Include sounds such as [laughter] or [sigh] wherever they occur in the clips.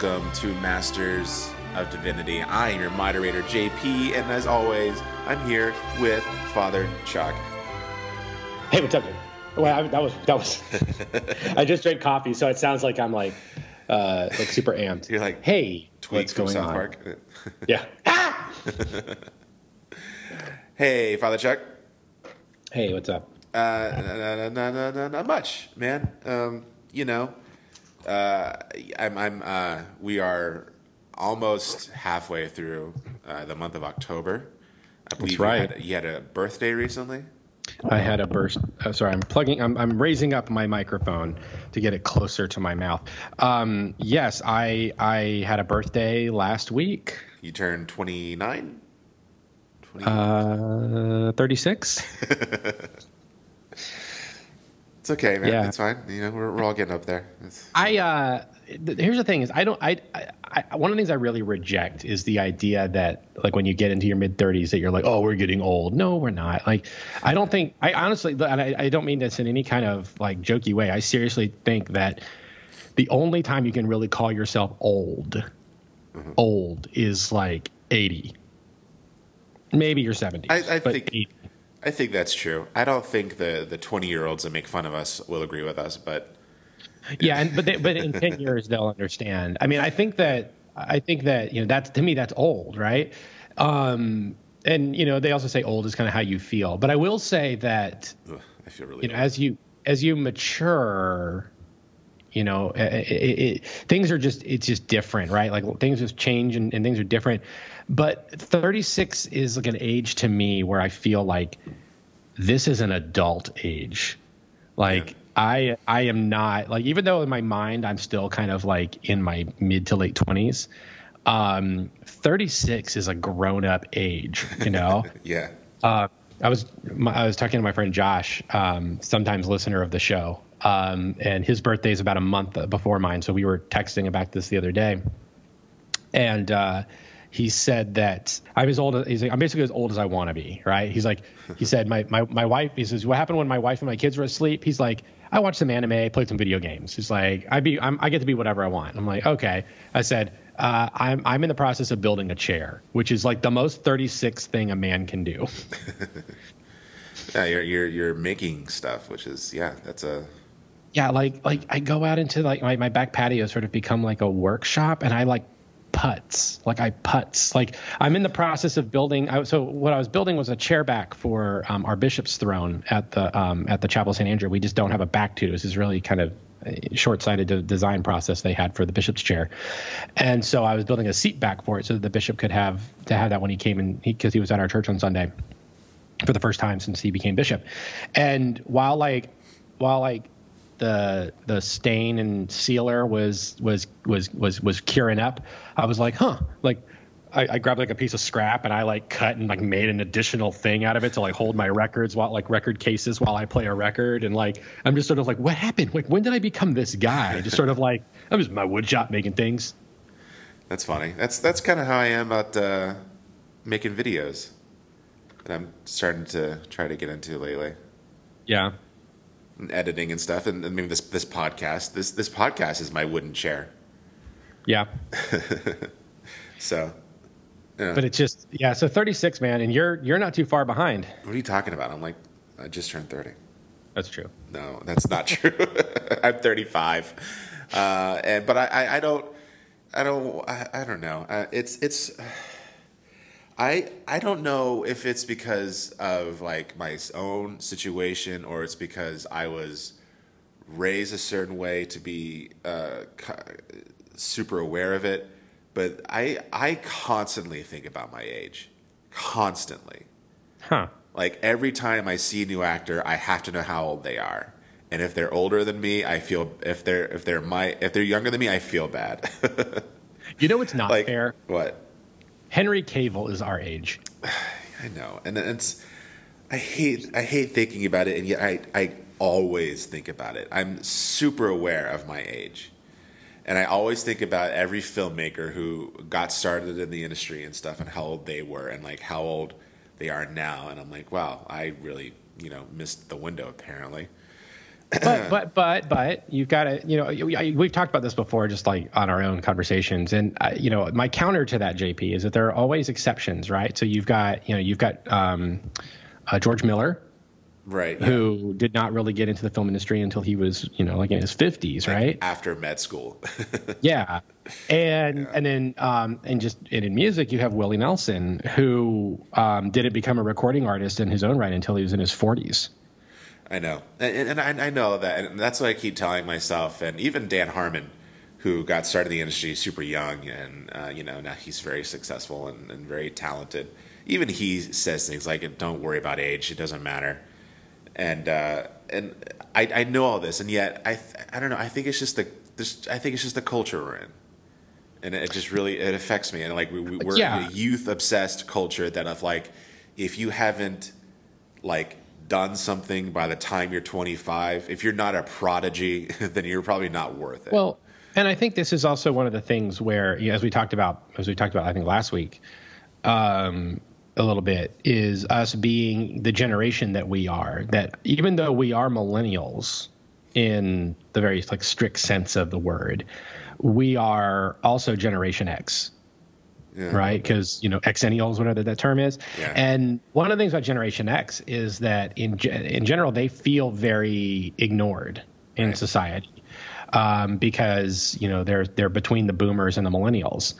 Welcome to Masters of Divinity. I am your moderator, JP, and as always, I'm here with Father Chuck. Hey, what's up, dude? Well, I, that was that was. [laughs] I just drank coffee, so it sounds like I'm like uh, like super amped. You're like, hey, what's going South on? Park. [laughs] Yeah. Ah! [laughs] hey, Father Chuck. Hey, what's up? Uh, not, not, not, not, not much, man. Um, you know, uh, I'm, I'm, uh, we are almost halfway through uh, the month of October. I believe right. You had, you had a birthday recently. I had a burst. Uh, sorry, I'm plugging. I'm, I'm raising up my microphone to get it closer to my mouth. Um, yes, I I had a birthday last week. You turned 29? 20? Uh, 36. [laughs] it's okay, man. yeah. It's fine. You know, we're, we're all getting up there. It's, I uh, th- here's the thing: is I don't. I, I, I one of the things I really reject is the idea that like when you get into your mid 30s that you're like, oh, we're getting old. No, we're not. Like, I don't think. I honestly, and I, I don't mean this in any kind of like jokey way. I seriously think that the only time you can really call yourself old, old is like 80. Maybe your 70s. I- I think- 80. I think that's true. I don't think the, the 20 year olds that make fun of us will agree with us, but yeah and but they, but in 10 years they'll understand. I mean i think that i think that you know that's to me that's old right? Um and you know they also say old is kind of how you feel. But i will say that ugh, I feel really you know as you as you mature you know it, it, it, things are just it's just different right? Like things just change and, and things are different but 36 is like an age to me where i feel like this is an adult age like Yeah. i i am not like even though in my mind i'm still kind of like in my mid to late 20s um 36 is a grown up age you know [laughs] yeah. uh, I was my, I was talking to my friend Josh, um, sometimes listener of the show, um, and his birthday is about a month before mine. So we were texting about this the other day, and uh, he said that I'm as old. As, he's like, I'm basically as old as I want to be. Right? He's like, he said my, my my wife. He says, what happened when my wife and my kids were asleep? He's like, I watched some anime, played some video games. He's like, I be I'm, I get to be whatever I want. I'm like, okay. I said. Uh, I'm I'm in the process of building a chair, which is like the most 36 thing a man can do. [laughs] Yeah, you're, you're, you're making stuff, which is, yeah, that's a, yeah like like i go out into like my, my back patio sort of become like a workshop and i like putts. Like i putts. Like i'm in the process of building I, so what i was building was a chair back for um, our bishop's throne at the um, at the chapel of st andrew. We just don't have a back to. This is really kind of short-sighted de- design process they had for the bishop's chair. And so i was building a seat back for it so that the bishop could have to have that when he came in because he was at our church on sunday for the first time since he became bishop. And while like while like the the stain and sealer was was was was was curing up, I was like, huh, like I, I grabbed like a piece of scrap and I like cut and like made an additional thing out of it to like hold my records while like record cases while I play a record. And like I'm just sort of like what happened? Like when did I become this guy? Just sort of like I'm just my wood shop making things. That's funny. That's, that's kind of how I am about uh, making videos that I'm starting to try to get into lately. yeah And editing and stuff. And, and maybe this, this podcast, this, this podcast is my wooden chair. yeah [laughs] So, yeah. but it's just yeah so 36 man and you're you're not too far behind what are you talking about? I'm like, I just turned 30. that's true No, that's not [laughs] true. [laughs] I'm 35, uh, and but I, I, I don't, I don't, I, I don't know. Uh, it's it's. I I don't know if it's because of like my own situation or it's because I was raised a certain way to be uh, super aware of it. But I I constantly think about my age, constantly. huh Like every time I see a new actor, I have to know how old they are. And if they're older than me, I feel if they're if they're my if they're younger than me, I feel bad. [laughs] You know what's not like fair? what? Henry Cavill is our age. [sighs] I know, and it's I hate I hate thinking about it, and yet I I always think about it. I'm super aware of my age, and I always think about every filmmaker who got started in the industry and stuff, and how old they were, and like how old they are now, and I'm like, wow, I really you know missed the window apparently. But but but but you've got to you know we've talked about this before just like on our own conversations. And uh, you know my counter to that jp is that there are always exceptions right? So you've got you know you've got um, uh, george miller right who did not really get into the film industry until he was you know like in his 50s like right? after med school. [laughs] Yeah. And yeah. and then um and just and in music you have willie nelson who um didn't become a recording artist in his own right until he was in his 40s I know, and, and I, I, know that, and that's what I keep telling myself. And even Dan Harmon, who got started in the industry super young, and uh, you know now he's very successful and, and, very talented. Even he says things like, "Don't worry about age; it doesn't matter." And uh, and I, I know all this, and yet I I don't know. I think it's just the this, I think it's just the culture we're in and it just really it affects me and like we, we, are yeah. a youth obsessed culture that of like if you haven't like done something by the time you're 25, if you're not a prodigy, [laughs] then you're probably not worth it. Well, and I think this is also one of the things where, as we talked about, as we talked about, I think last week, um, a little bit is us being the generation that we are. That even though we are millennials in the very like strict sense of the word, we are also Generation X yeah. right? Because you know, Xennials, whatever that term is. Yeah. And one of the things about Generation X is that in in general they feel very ignored in right. society um, because you know they're they're between the Boomers and the Millennials.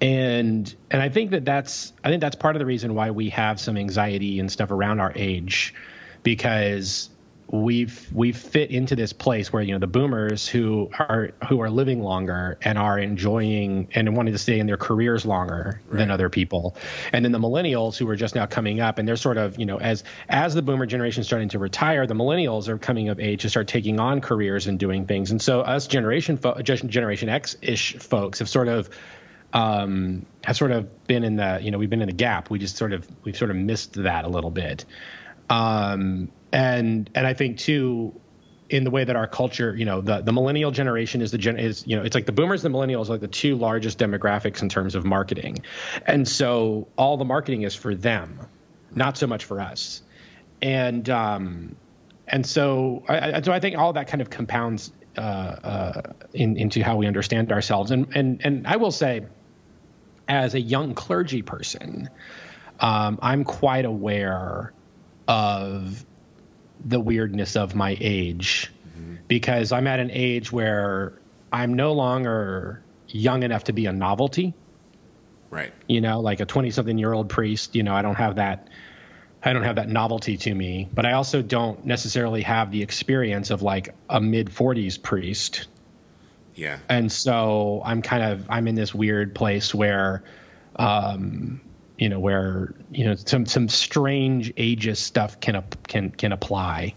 And and I think that that's I think that's part of the reason why we have some anxiety and stuff around our age, because we've we've fit into this place where you know the boomers who are who are living longer and are enjoying and wanting to stay in their careers longer right. than other people. And then the millennials who are just now coming up and they're sort of you know as as the boomer generation is starting to retire the millennials are coming of age to start taking on careers and doing things. And so us generation fo- generation x-ish folks have sort of um have sort of been in the you know we've been in the gap. We just sort of we've sort of missed that a little bit um and and I think too in the way that our culture, you know, the, the millennial generation is the gen is, you know, it's like the boomers and the millennials are like the two largest demographics in terms of marketing. And so all the marketing is for them, not so much for us. And um and so I, so I think all that kind of compounds uh, uh, in, into how we understand ourselves. And and and I will say, as a young clergy person, um, I'm quite aware of the weirdness of my age mm-hmm. because I'm at an age where I'm no longer young enough to be a novelty. Right. You know, like a 20 something year old priest, you know, I don't have that I don't have that novelty to me, but I also don't necessarily have the experience of like a mid 40s priest. Yeah. And so I'm kind of I'm in this weird place where um you know where you know some some strange ages stuff can can can apply.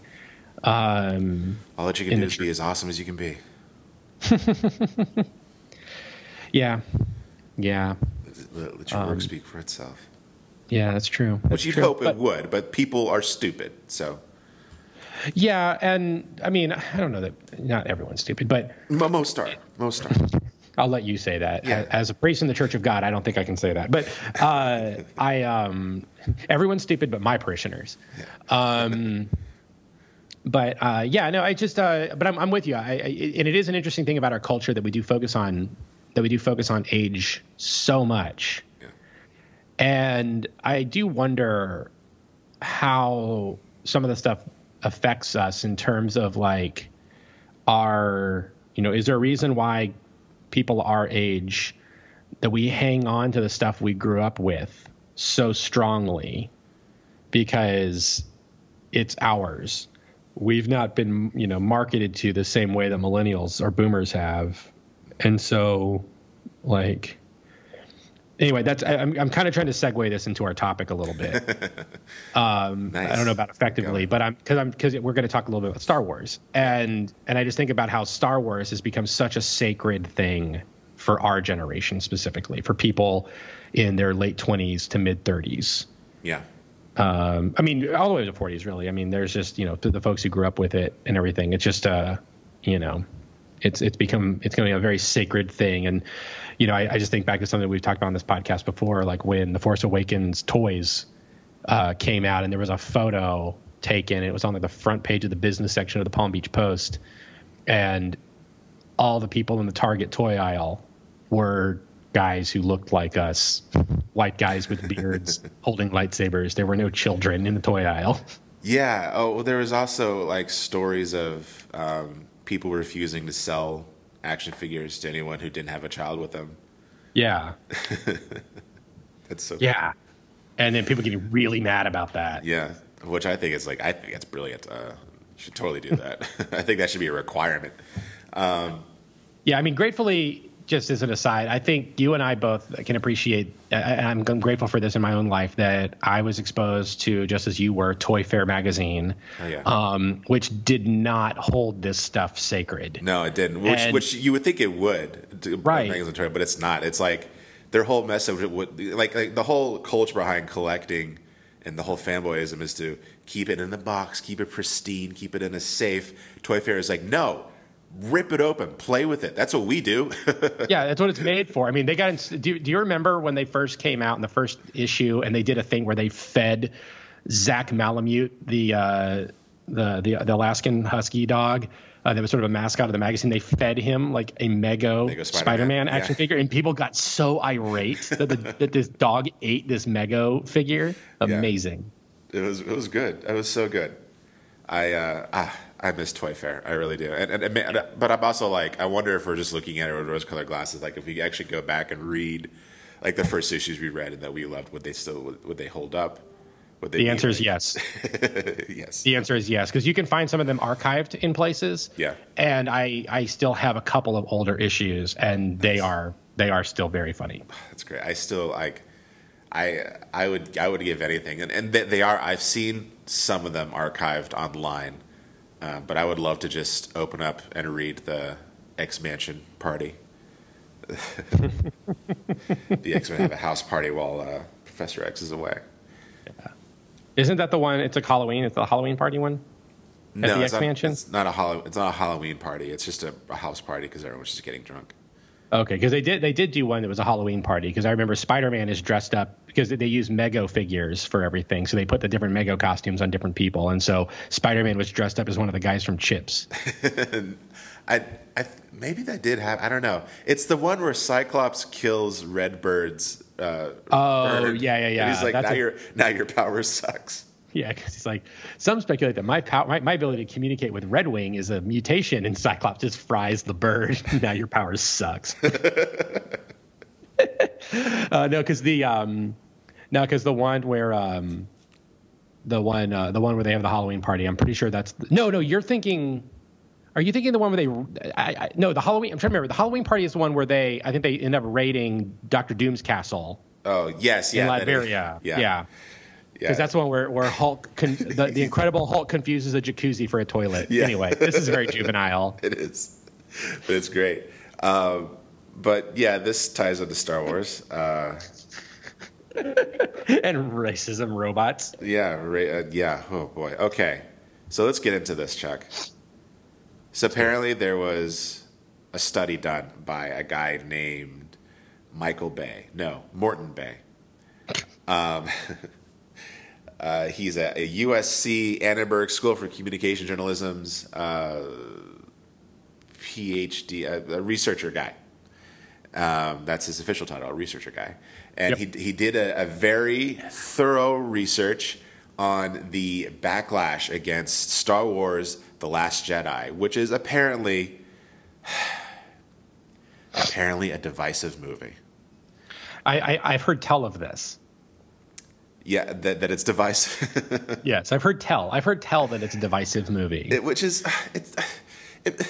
Um, All that you can do is be as awesome as you can be. [laughs] yeah, yeah. Let, let your um, work speak for itself. Yeah, that's true. That's Which you'd true. hope but, it would, but people are stupid, so. Yeah, and I mean, I don't know that not everyone's stupid, but most are. Most are. I'll let you say that. Yeah. As a priest in the Church of God, I don't think I can say that. But uh, I, um, everyone's stupid, but my parishioners. Um, but uh, yeah, no, I just, uh, but I'm, I'm with you. I, I, and it is an interesting thing about our culture that we do focus on, that we do focus on age so much. Yeah. And I do wonder how some of the stuff affects us in terms of like our, you know, is there a reason why people our age that we hang on to the stuff we grew up with so strongly because it's ours. We've not been, you know, marketed to the same way that millennials or boomers have. And so like anyway, that's I, am I'm kind of trying to segue this into our topic a little bit. [laughs] Um, nice. I don't know about effectively, but I'm because I'm because we're going to talk a little bit about Star Wars, and and I just think about how Star Wars has become such a sacred thing for our generation specifically, for people in their late 20s to mid 30s. Yeah. Um, I mean, all the way to the 40s, really. I mean, there's just you know the folks who grew up with it and everything. It's just uh, you know, it's it's become it's going to be a very sacred thing and you know, I, I, just think back to something we've talked about on this podcast before, like when the Force Awakens toys uh, came out, and there was a photo taken. It was on like the front page of the business section of the Palm Beach Post, and all the people in the Target toy aisle were guys who looked like us, [laughs] white guys with beards holding lightsabers. There were no children in the toy aisle. Yeah. Oh, well, there was also like stories of um, people refusing to sell action figures to anyone who didn't have a child with them. Yeah. [laughs] That's so. Yeah. And then people getting really mad about that. Yeah, which I think is like I think that's brilliant. Uh, should totally do that. [laughs] I think that should be a requirement. Um, yeah, I mean, gratefully, just as an aside, I think you and I both can appreciate, and I'm grateful for this in my own life, that I was exposed to, just as you were, ToyFare magazine, oh, yeah. um, which did not hold this stuff sacred. No, it didn't. Which, which you would think it would, Right. magazine but it's not. It's like their whole message, would, like, like the whole culture behind collecting and the whole fanboyism is to keep it in the box, keep it pristine, keep it in a safe. ToyFare is like, no, rip it open, play with it. That's what we do. [laughs] yeah, that's what it's made for. I mean, they got. Do, do you remember when they first came out in the first issue, and they did a thing where they fed Zach Malamute, the uh, the, the the Alaskan Husky dog. Uh, that was sort of a mascot of the magazine. They fed him like a Mego, Mego Spider-Man, Spider-Man, action yeah. figure, and people got so irate [laughs] that, the, that this dog ate this Mego figure. Amazing. It was it was good. It was so good. I uh, ah, I miss ToyFare. I really do. And, and, and but I'm also like I wonder if we're just looking at it with rose-colored glasses. Like if we actually go back and read like the first issues we read and that we loved, would they still would, they hold up? Would they The answer is yes. [laughs] yes. The answer is yes, because you can find some of them archived in places. Yeah. And I I still have a couple of older issues, and they are they are still very funny. That's great. I still like. I I would I would give anything, and and they, they are. I've seen some of them archived online, uh, but I would love to just open up and read the X Mansion party. the X Men have a house party while uh, Professor X is away. Isn't that the one? It's a Halloween. It's the Halloween party one. no, the it's not, X-Mansion? it's not a Hall- It's not a Halloween party. It's just a, a house party because everyone's just getting drunk. Okay, because they did they did do one that was a Halloween party. Because I remember Spider Man is dressed up because they use Mego figures for everything, so they put the different Mego costumes on different people, and so Spider Man was dressed up as one of the guys from Chips. [laughs] I, I maybe that did happen. I don't know. It's the one where Cyclops kills Redbird's. Uh, Oh, bird. yeah, yeah, yeah. And he's like, That's now a- your now your power sucks. [laughs] Yeah, because he's like, some speculate that my, pow- my my ability to communicate with Red Wing is a mutation, and Cyclops just fries the bird. [laughs] now your power sucks. [laughs] uh, no, because the um, no, because the one where um, the one uh, the one where they have the Halloween party. I'm pretty sure that's the, no, no. You're thinking. Are you thinking the one where they? I, I, no, the Halloween. I'm trying to remember. The Halloween party is the one where they. I think they end up raiding Doctor Doom's castle Oh yes, yeah, in is- Latveria. yeah, yeah. Because that's the one where, where Hulk, con- the, the Incredible Hulk confuses a jacuzzi for a toilet. Yeah. Anyway, this is very juvenile. [laughs] it is, but it's great. Um, but yeah, this ties into Star Wars. Uh, [laughs] and racism robots. yeah, ra- uh, yeah. Oh boy. Okay, so let's get into this, Chuck. So apparently there was a study done by a guy named Michael Bay. No, Morten Bay. Um, [laughs] uh, he's at a USC Annenberg School for Communication Journalism's uh, PhD, a, a researcher guy. Um, that's his official title, a researcher guy. And Yep. he, he did a, a very thorough research on the backlash against Star Wars The Last Jedi, which is apparently [sighs] apparently a divisive movie. I, I, I've heard tell of this. Yeah, that, that it's divisive. [laughs] Yes, I've heard tell. I've heard tell that it's a divisive movie. it, which is it's it,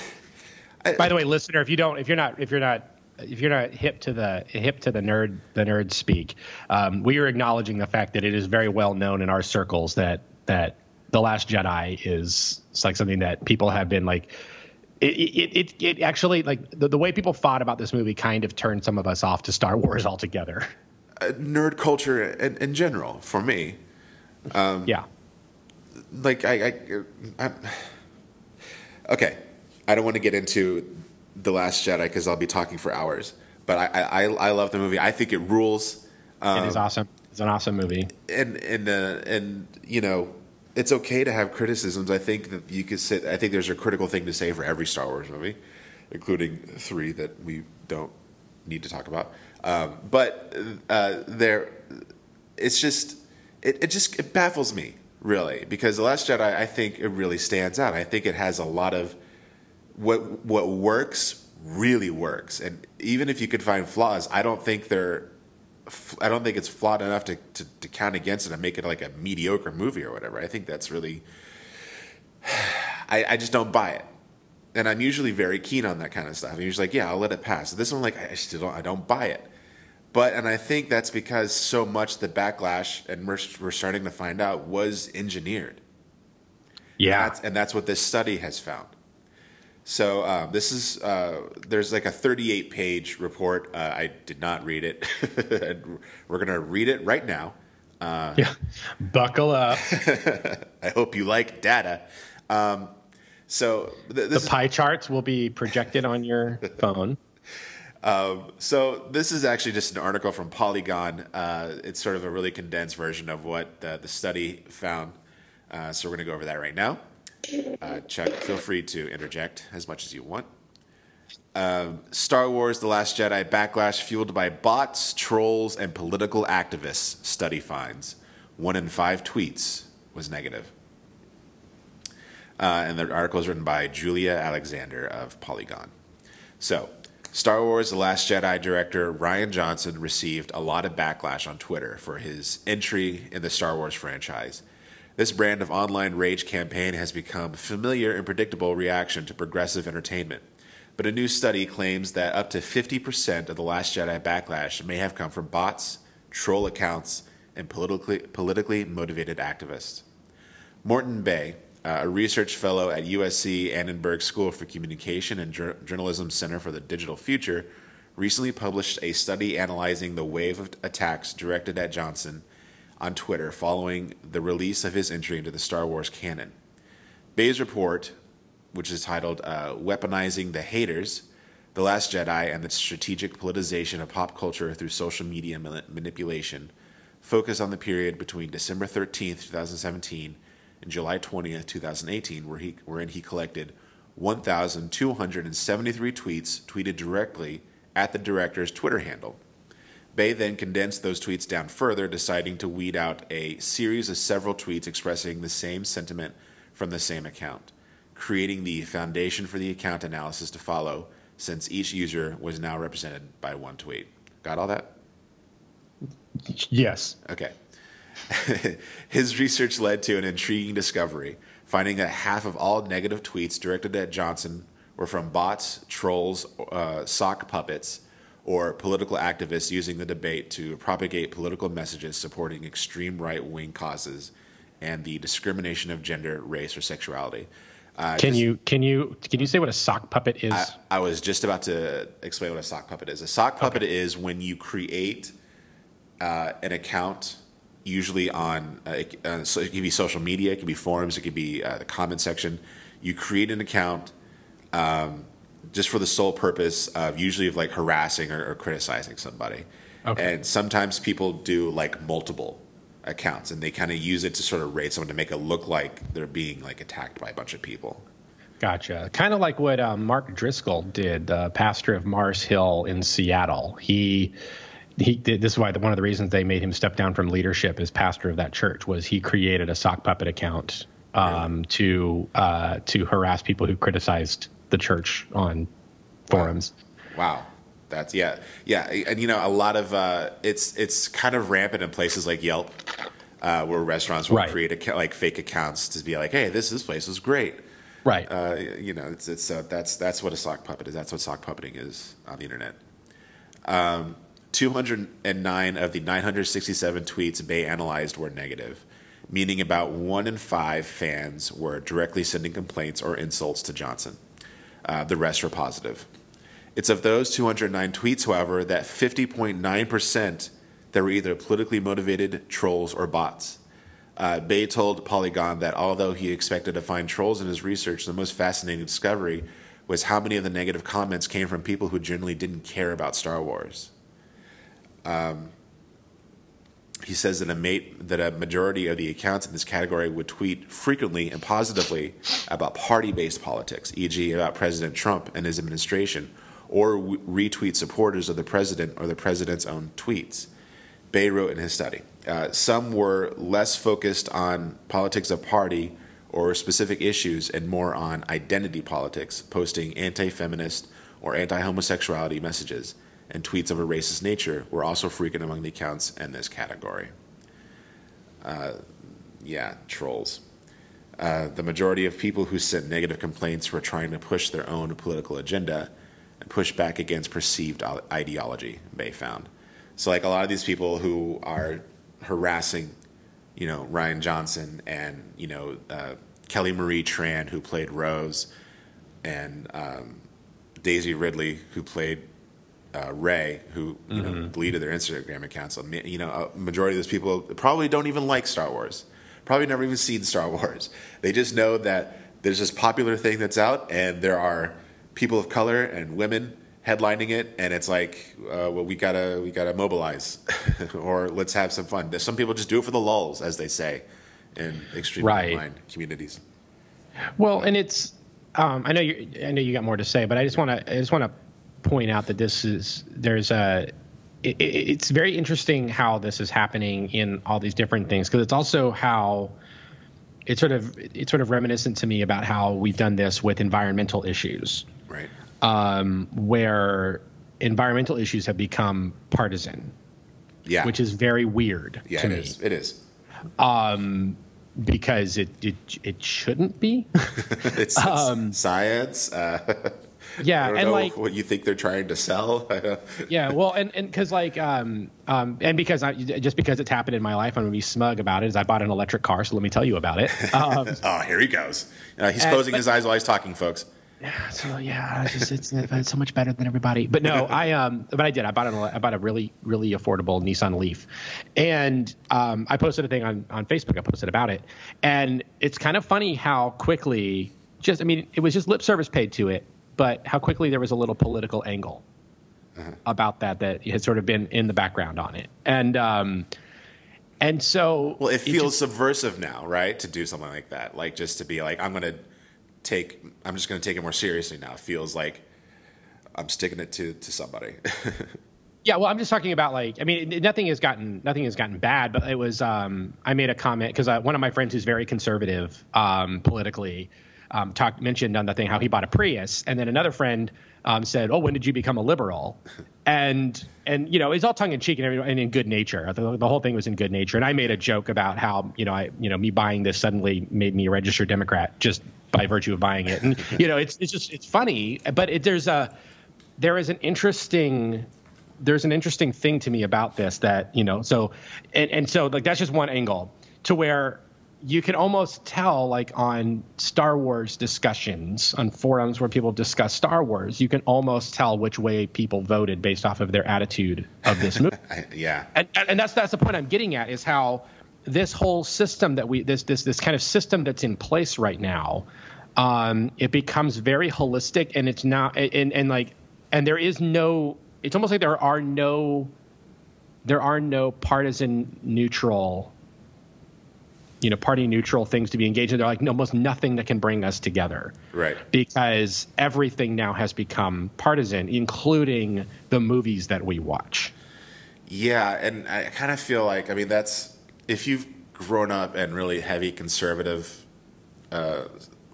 By the way, listener, if you don't, if you're not, if you're not, if you're not hip to the hip to the nerd, the nerd speak, um, we are acknowledging the fact that it is very well known in our circles that that the Last Jedi is it's like something that people have been like. It, it, it, it actually like the, the way people thought about this movie kind of turned some of us off to Star Wars altogether. [laughs] Uh, nerd culture in, in general for me. Um, yeah, like I, I, okay, I don't want to get into the Last Jedi because I'll be talking for hours. But I, I, I love the movie. I think it rules. it um, is awesome. It's an awesome movie. And and uh, and you know, it's okay to have criticisms. I think that you could sit. I think there's a critical thing to say for every Star Wars movie, including three that we don't need to talk about. Um, but uh, there, it's just it, it just it baffles me really because the Last Jedi. I think it really stands out. I think it has a lot of what what works really works, and even if you could find flaws, I don't think they're I don't think it's flawed enough to, to, to, count against it and make it like a mediocre movie or whatever. I think that's really, [sighs] I, I just don't buy it. And I'm usually very keen on that kind of stuff. I'm usually like, yeah, I'll let it pass. This one, like, I still don't, I don't buy it. But, and I think that's because so much the backlash, and we're, we're starting to find out, was engineered. Yeah. And that's, and that's what this study has found. So um, this is uh, there's like a 38 page report. Uh, I did not read it. [laughs] We're gonna read it right now. Uh, yeah, buckle up. [laughs] I hope you like data. Um, so th- the pie charts will be projected on your phone. Um, so this is actually just an article from Polygon. Uh, it's sort of a really condensed version of what the, the study found. Uh, so we're going to go over that right now. Uh, Chuck, feel free to interject as much as you want. Um, Star Wars The Last Jedi backlash fueled by bots, trolls, and political activists, study finds. One in five tweets was negative. Uh, and the article is written by Julia Alexander of Polygon. So, Star Wars The Last Jedi director Rian Johnson received a lot of backlash on Twitter for his entry in the Star Wars franchise this brand of online rage campaign has become a familiar and predictable reaction to progressive entertainment. But a new study claims that up to 50% of the Last Jedi backlash may have come from bots, troll accounts, and politically, politically motivated activists. Morten Bay, uh, a research fellow at USC Annenberg School for Communication and Jur- Journalism Center for the Digital Future, recently published a study analyzing the wave of attacks directed at Johnson on Twitter following the release of his entry into the Star Wars canon. Bay's report, which is titled uh, Weaponizing the Haters The Last Jedi and the Strategic Politicization of Pop Culture Through Social Media Manipulation, focused on the period between December 13th, 2017 and July 20th, 2018, where he, wherein he collected 1,273 tweets tweeted directly at the director's Twitter handle. Bay then condensed those tweets down further, deciding to weed out a series of several tweets expressing the same sentiment from the same account, creating the foundation for the account analysis to follow, since each user was now represented by one tweet. Got all that? Yes. Okay. [laughs] His research led to an intriguing discovery, finding that half of all negative tweets directed at Johnson were from bots, trolls, uh, sock puppets, or political activists using the debate to propagate political messages supporting extreme right wing causes and the discrimination of gender, race, or sexuality. Uh, can just, you can you can you say what a sock puppet is? I, I, was just about to explain what a sock puppet is. A sock puppet okay. is when you create uh, an account, usually on uh, uh, so it can be social media, it can be forums, it could be uh, the comment section. You create an account. Um, just for the sole purpose of usually of like harassing or, or criticizing somebody. Okay. And sometimes people do like multiple accounts and they kind of use it to sort of rate someone to make it look like they're being like attacked by a bunch of people. Gotcha. Kind of like what um, Mark Driscoll did, the pastor of Mars Hill in Seattle. He he this is why the, one of the reasons they made him step down from leadership as pastor of that church was he created a sock puppet account um, really? to uh, to harass people who criticized the church on forums. Wow. wow. That's yeah, yeah, and you know a lot of uh, it's it's kind of rampant in places like Yelp, uh, where restaurants will right. create a, like fake accounts to be like, hey, this this place is great, right? Uh, you know, it's it's uh, that's that's what a sock puppet is. That's what sock puppeting is on the internet. Um, 209 of the 967 tweets Bay analyzed were negative, meaning about one in five fans were directly sending complaints or insults to Johnson. Uh, the rest were positive. It's of those 209 tweets, however, that 50.9% that were either politically motivated trolls or bots. Uh, Bay told Polygon that although he expected to find trolls in his research, the most fascinating discovery was how many of the negative comments came from people who generally didn't care about Star Wars. Um, he says that a mate that a majority of the accounts in this category would tweet frequently and positively about party-based politics, e.g., about President Trump and his administration, or retweet supporters of the president or the president's own tweets. Bay wrote in his study. Uh, some were less focused on politics of party or specific issues and more on identity politics, posting anti feminist or anti homosexuality messages, and tweets of a racist nature were also frequent among the accounts in this category. Uh, yeah, trolls. Uh, the majority of people who sent negative complaints were trying to push their own political agenda and push back against perceived ideology, Bay found. So, like a lot of these people who are harassing, you know, Rian Johnson and you know uh, Kelly Marie Tran, who played Rose, and um, Daisy Ridley, who played uh, Rey, who you mm-hmm. know deleted their Instagram accounts. You know, a majority of those people probably don't even like Star Wars. Probably never even seen Star Wars. [laughs] They just know that there's this popular thing that's out, and there are people of color and women headlining it, and it's like, uh, well, we gotta we gotta mobilize, [laughs] or let's have some fun. Some people just do it for the lulls, as they say, in extreme right. online communities. Well, and it's um, I know you I know you got more to say, but I just want to I just want to point out that this is there's a it, it's very interesting how this is happening in all these different things because it's also how it's sort of it's sort of reminiscent to me about how we've done this with environmental issues. Right um, where environmental issues have become partisan. Yeah. Which is very weird yeah, to it me. Is. It is. Um, because it it it shouldn't be. [laughs] it's, [laughs] um, science. Uh, [laughs] yeah, and like what you think they're trying to sell. [laughs] yeah, well, and and because like um um and because I just because it's happened in my life, I'm gonna be smug about it. Is I bought an electric car, so let me tell you about it. [laughs] Um, oh, here he goes. Uh, he's closing but, his eyes while he's talking, folks yeah, so yeah, it's, just, it's, it's so much better than everybody. But no, [laughs] I um, but I did. I bought an, I bought a really really affordable Nissan Leaf, and um, I posted a thing on on Facebook. I posted about it, and it's kind of funny how quickly, just I mean, it was just lip service paid to it, but how quickly there was a little political angle uh-huh. about that that had sort of been in the background on it, and um, and so well, it feels it just, subversive now, right, to do something like that, like just to be like, I'm gonna take I'm just going to take it more seriously now. It feels like I'm sticking it to to somebody. [laughs] yeah, well, I'm just talking about like I mean, nothing has gotten nothing has gotten bad, but it was um, I made a comment because uh, one of my friends who's very conservative um, politically um, talked mentioned on the thing how he bought a Prius, and then another friend um, said, "Oh, when did you become a liberal?" [laughs] and and you know it's all tongue in cheek and, and in good nature. The, the, whole thing was in good nature, and I made a joke about how you know I you know me buying this suddenly made me a registered Democrat just by virtue of buying it, and you know it's it's just it's funny, but it, there's a there is an interesting there's an interesting thing to me about this that you know so and, and so like that's just one angle to where you can almost tell like on Star Wars discussions on forums where people discuss Star Wars, you can almost tell which way people voted based off of their attitude of this movie. [laughs] yeah, and, and that's that's the point I'm getting at is how this whole system that we this this this kind of system that's in place right now, um, it becomes very holistic and it's not and and like and there is no it's almost like there are no there are no partisan neutral you know party neutral things to be engaged in. They're like almost nothing that can bring us together, right? Because everything now has become partisan, including the movies that we watch. Yeah, and I kind of feel like I mean that's if you've grown up in really heavy conservative uh,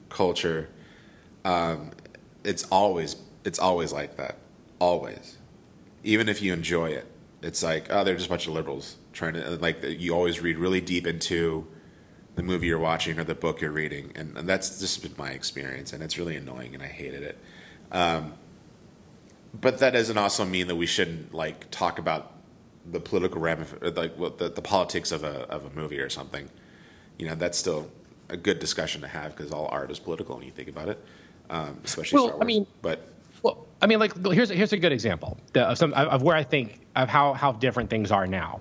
culture, um, it's always it's always like that, always. Even if you enjoy it, it's like oh they're just a bunch of liberals trying to like you always read really deep into the movie you're watching or the book you're reading, and, and that's just been my experience, and it's really annoying, and I hated it. Um, but that doesn't also mean that we shouldn't like talk about the political ramif- like what the, the politics of a of a movie or something. You know, that's still a good discussion to have because all art is political when you think about it, um, especially well, Star Wars. I mean, but well, I mean, like here's here's a good example of some of where I think of how how different things are now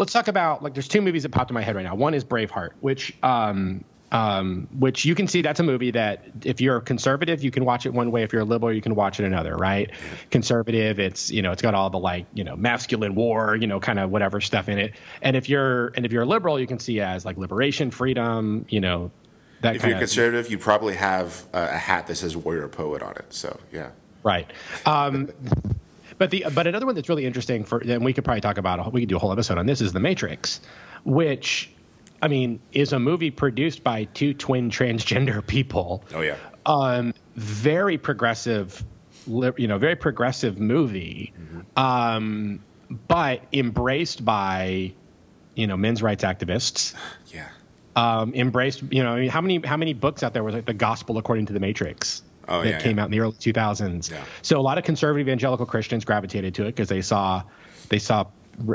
let's talk about like there's two movies that popped in my head right now. One is Braveheart, which um, um, which you can see that's a movie that if you're conservative, you can watch it one way. If you're a liberal, you can watch it another, right? Conservative, it's you know it's got all the like you know masculine war, you know kind of whatever stuff in it. And if you're and if you're a liberal, you can see as like liberation, freedom, you know. That kind of if you're conservative, you probably have a, a hat that says warrior poet on it. So yeah. Right. Um, but the but another one that's really interesting for and we could probably talk about we could do a whole episode on this is the Matrix, which I mean, is a movie produced by two twin transgender [laughs] people. Oh yeah. Um, very progressive, you know, very progressive movie, mm-hmm. um, but embraced by, you know, men's rights activists. Yeah. Um, embraced, you know, I mean, how many how many books out there was like the Gospel according to the Matrix? Oh, that yeah, came yeah. out in the early 2000s. Yeah. So a lot of conservative evangelical Christians gravitated to it because they saw they saw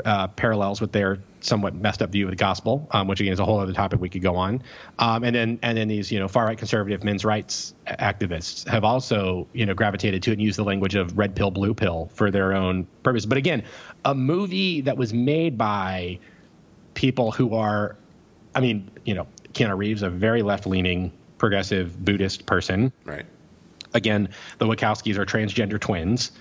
uh, parallels with their somewhat messed up view of the gospel, um, which again is a whole other topic we could go on. Um, and then and then these you know far right conservative men's rights activists have also you know gravitated to it and used the language of red pill, blue pill for their own purpose. But again, a movie that was made by people who are, I mean, you know, Keanu Reeves, a very left leaning progressive Buddhist person. Right. Again, the Wachowskis are transgender twins.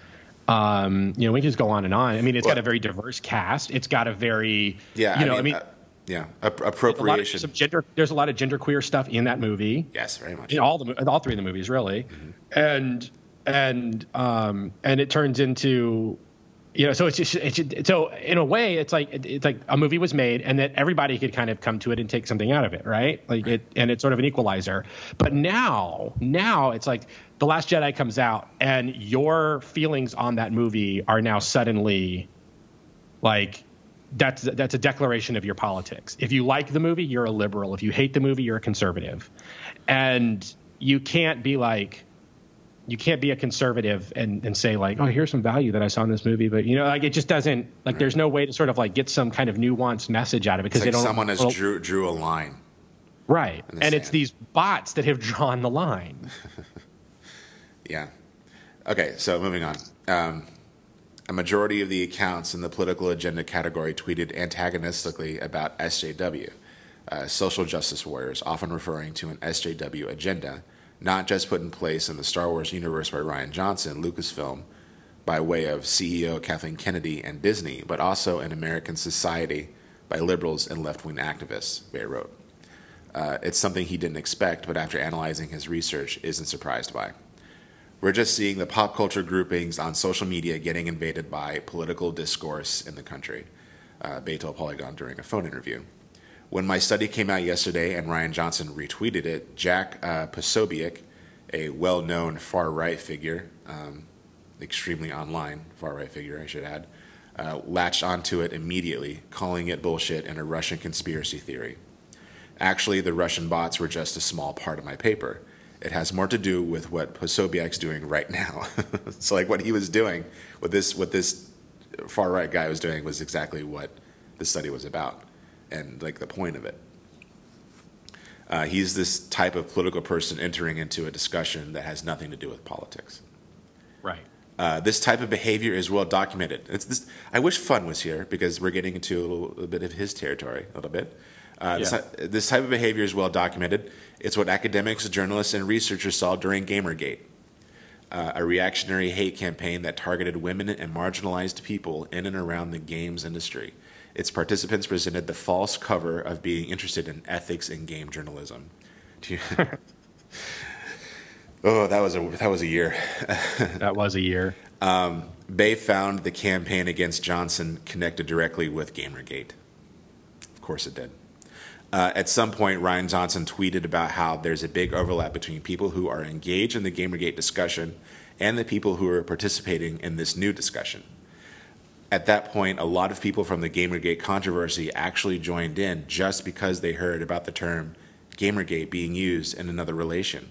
Um, you know, we can just go on and on. I mean, it's well, got a very diverse cast. It's got a very, yeah, you know, I mean, I mean uh, yeah, appropriation. There's a, gender, there's a lot of genderqueer stuff in that movie. Yes, very much. In all the all three of the movies, really, mm-hmm. and and um and it turns into you know so it's just it's so in a way it's like it's like a movie was made and that everybody could kind of come to it and take something out of it right like it and it's sort of an equalizer but now now it's like the last jedi comes out and your feelings on that movie are now suddenly like that's that's a declaration of your politics if you like the movie you're a liberal if you hate the movie you're a conservative and you can't be like you can't be a conservative and, and say like, oh, here's some value that I saw in this movie, but you know, like it just doesn't like. Right. There's no way to sort of like get some kind of nuanced message out of it because like they don't. Someone has well, drew drew a line. Right, and sand. it's these bots that have drawn the line. [laughs] yeah. Okay, so moving on. Um, a majority of the accounts in the political agenda category tweeted antagonistically about SJW, uh, social justice warriors, often referring to an SJW agenda not just put in place in the Star Wars universe by Rian Johnson, Lucasfilm, by way of CEO Kathleen Kennedy and Disney, but also in American society by liberals and left wing activists, Bay wrote. Uh, it's something he didn't expect, but after analyzing his research, isn't surprised by. We're just seeing the pop culture groupings on social media getting invaded by political discourse in the country, uh, Polygon during a phone interview. When my study came out yesterday and Rian Johnson retweeted it, Jack uh, Posobiec, a well known far right figure, um, extremely online far right figure, I should add, uh, latched onto it immediately, calling it bullshit and a Russian conspiracy theory. Actually, the Russian bots were just a small part of my paper. It has more to do with what Posobiec's doing right now. [laughs] so, like what he was doing, what this what this far right guy was doing, was exactly what the study was about and like the point of it. Uh, he's this type of political person entering into a discussion that has nothing to do with politics. Right. Uh, this type of behavior is well documented. It's this, I wish Fun was here because we're getting into a little, a bit of his territory, a little bit. Uh, yeah. this, this, type of behavior is well documented. It's what academics, journalists, and researchers saw during Gamergate, uh, a reactionary hate campaign that targeted women and marginalized people in and around the games industry. Its participants presented the false cover of being interested in ethics in game journalism. [laughs] oh, that was a that was a year. [laughs] that was a year. Um, Bay found the campaign against Johnson connected directly with Gamergate. Of course, it did. Uh, at some point, Rian Johnson tweeted about how there's a big overlap between people who are engaged in the Gamergate discussion and the people who are participating in this new discussion at that point, a lot of people from the Gamergate controversy actually joined in just because they heard about the term Gamergate being used in another relation.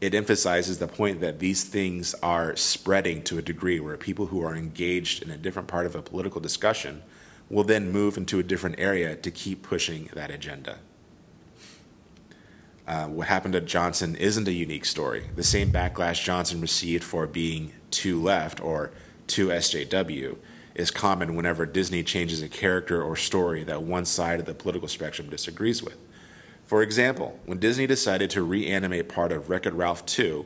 It emphasizes the point that these things are spreading to a degree where people who are engaged in a different part of a political discussion will then move into a different area to keep pushing that agenda. Uh, what happened to Johnson isn't a unique story. The same backlash Johnson received for being too left or too SJW is common whenever Disney changes a character or story that one side of the political spectrum disagrees with. For example, when Disney decided to reanimate part of Wreck It Ralph 2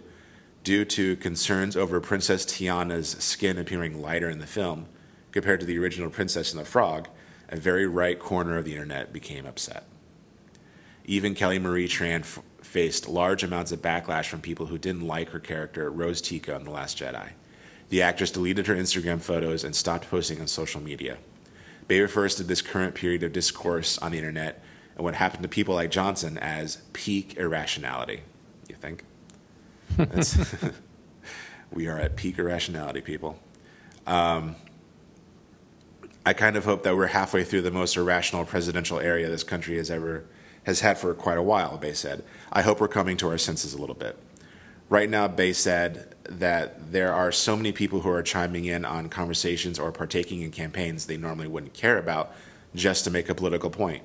due to concerns over Princess Tiana's skin appearing lighter in the film compared to the original Princess and the Frog, a very right corner of the internet became upset. Even Kelly Marie Tran f- faced large amounts of backlash from people who didn't like her character, Rose Tico, in The Last Jedi. The actress deleted her Instagram photos and stopped posting on social media. Bay refers to this current period of discourse on the internet and what happened to people like Johnson as peak irrationality. You think? [laughs] [laughs] we are at peak irrationality, people. Um, I kind of hope that we're halfway through the most irrational presidential area this country has ever has had for quite a while, Bay said. I hope we're coming to our senses a little bit. Right now, Bay said that there are so many people who are chiming in on conversations or partaking in campaigns they normally wouldn't care about just to make a political point.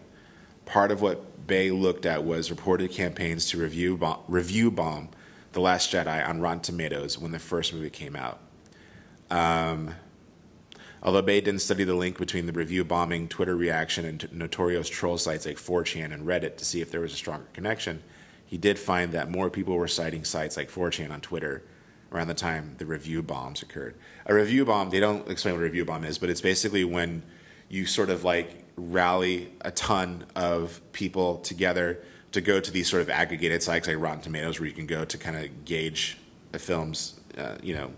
Part of what Bay looked at was reported campaigns to review bomb, review bomb The Last Jedi on Rotten Tomatoes when the first movie came out. Um, Although Bay didn't study the link between the review bombing, Twitter reaction, and notorious troll sites like 4chan and Reddit to see if there was a stronger connection, he did find that more people were citing sites like 4chan on Twitter around the time the review bombs occurred. A review bomb, they don't explain what a review bomb is, but it's basically when you sort of like rally a ton of people together to go to these sort of aggregated sites like Rotten Tomatoes where you can go to kind of gauge a film's, uh, you know,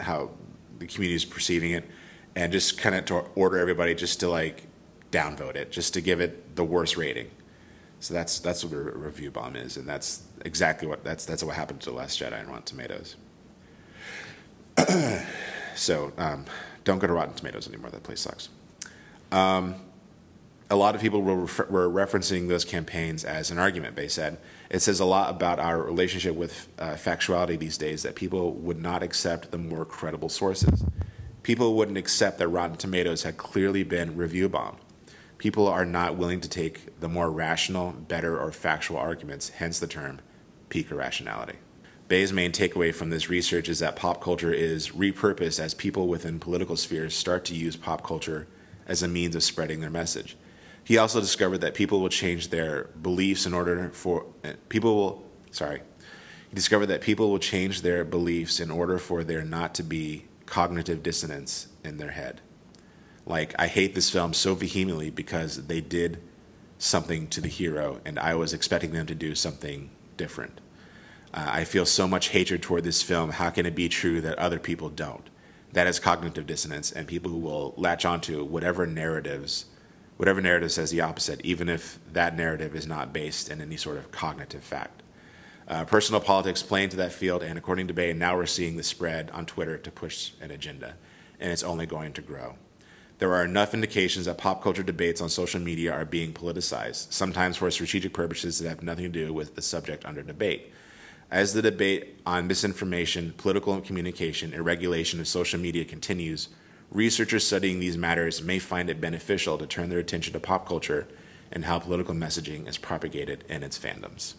how the community is perceiving it and just kind of to order everybody just to like downvote it, just to give it the worst rating. So that's that's what a review bomb is, and that's exactly what that's that's what happened to the Last Jedi and Rotten Tomatoes. [clears throat] so um, don't go to Rotten Tomatoes anymore. That place sucks. Um, a lot of people were, refer- were referencing those campaigns as an argument. They said it says a lot about our relationship with uh, factuality these days that people would not accept the more credible sources people wouldn't accept that Rotten Tomatoes had clearly been review bombed. People are not willing to take the more rational, better, or factual arguments, hence the term peak irrationality. Bay's main takeaway from this research is that pop culture is repurposed as people within political spheres start to use pop culture as a means of spreading their message. He also discovered that people will change their beliefs in order for eh, people will sorry. He discovered that people will change their beliefs in order for there not to be cognitive dissonance in their head. Like, I hate this film so vehemently because they did something to the hero, and I was expecting them to do something different. Uh, I feel so much hatred toward this film. How can it be true that other people don't? That is cognitive dissonance, and people who will latch onto whatever narratives, whatever narrative says the opposite, even if that narrative is not based in any sort of cognitive fact. Uh, personal politics play into that field, and according to Bay, now we're seeing the spread on Twitter to push an agenda, and it's only going to grow. There are enough indications that pop culture debates on social media are being politicized, sometimes for strategic purposes that have nothing to do with the subject under debate. As the debate on misinformation, political communication, and regulation of social media continues, researchers studying these matters may find it beneficial to turn their attention to pop culture and how political messaging is propagated in its fandoms.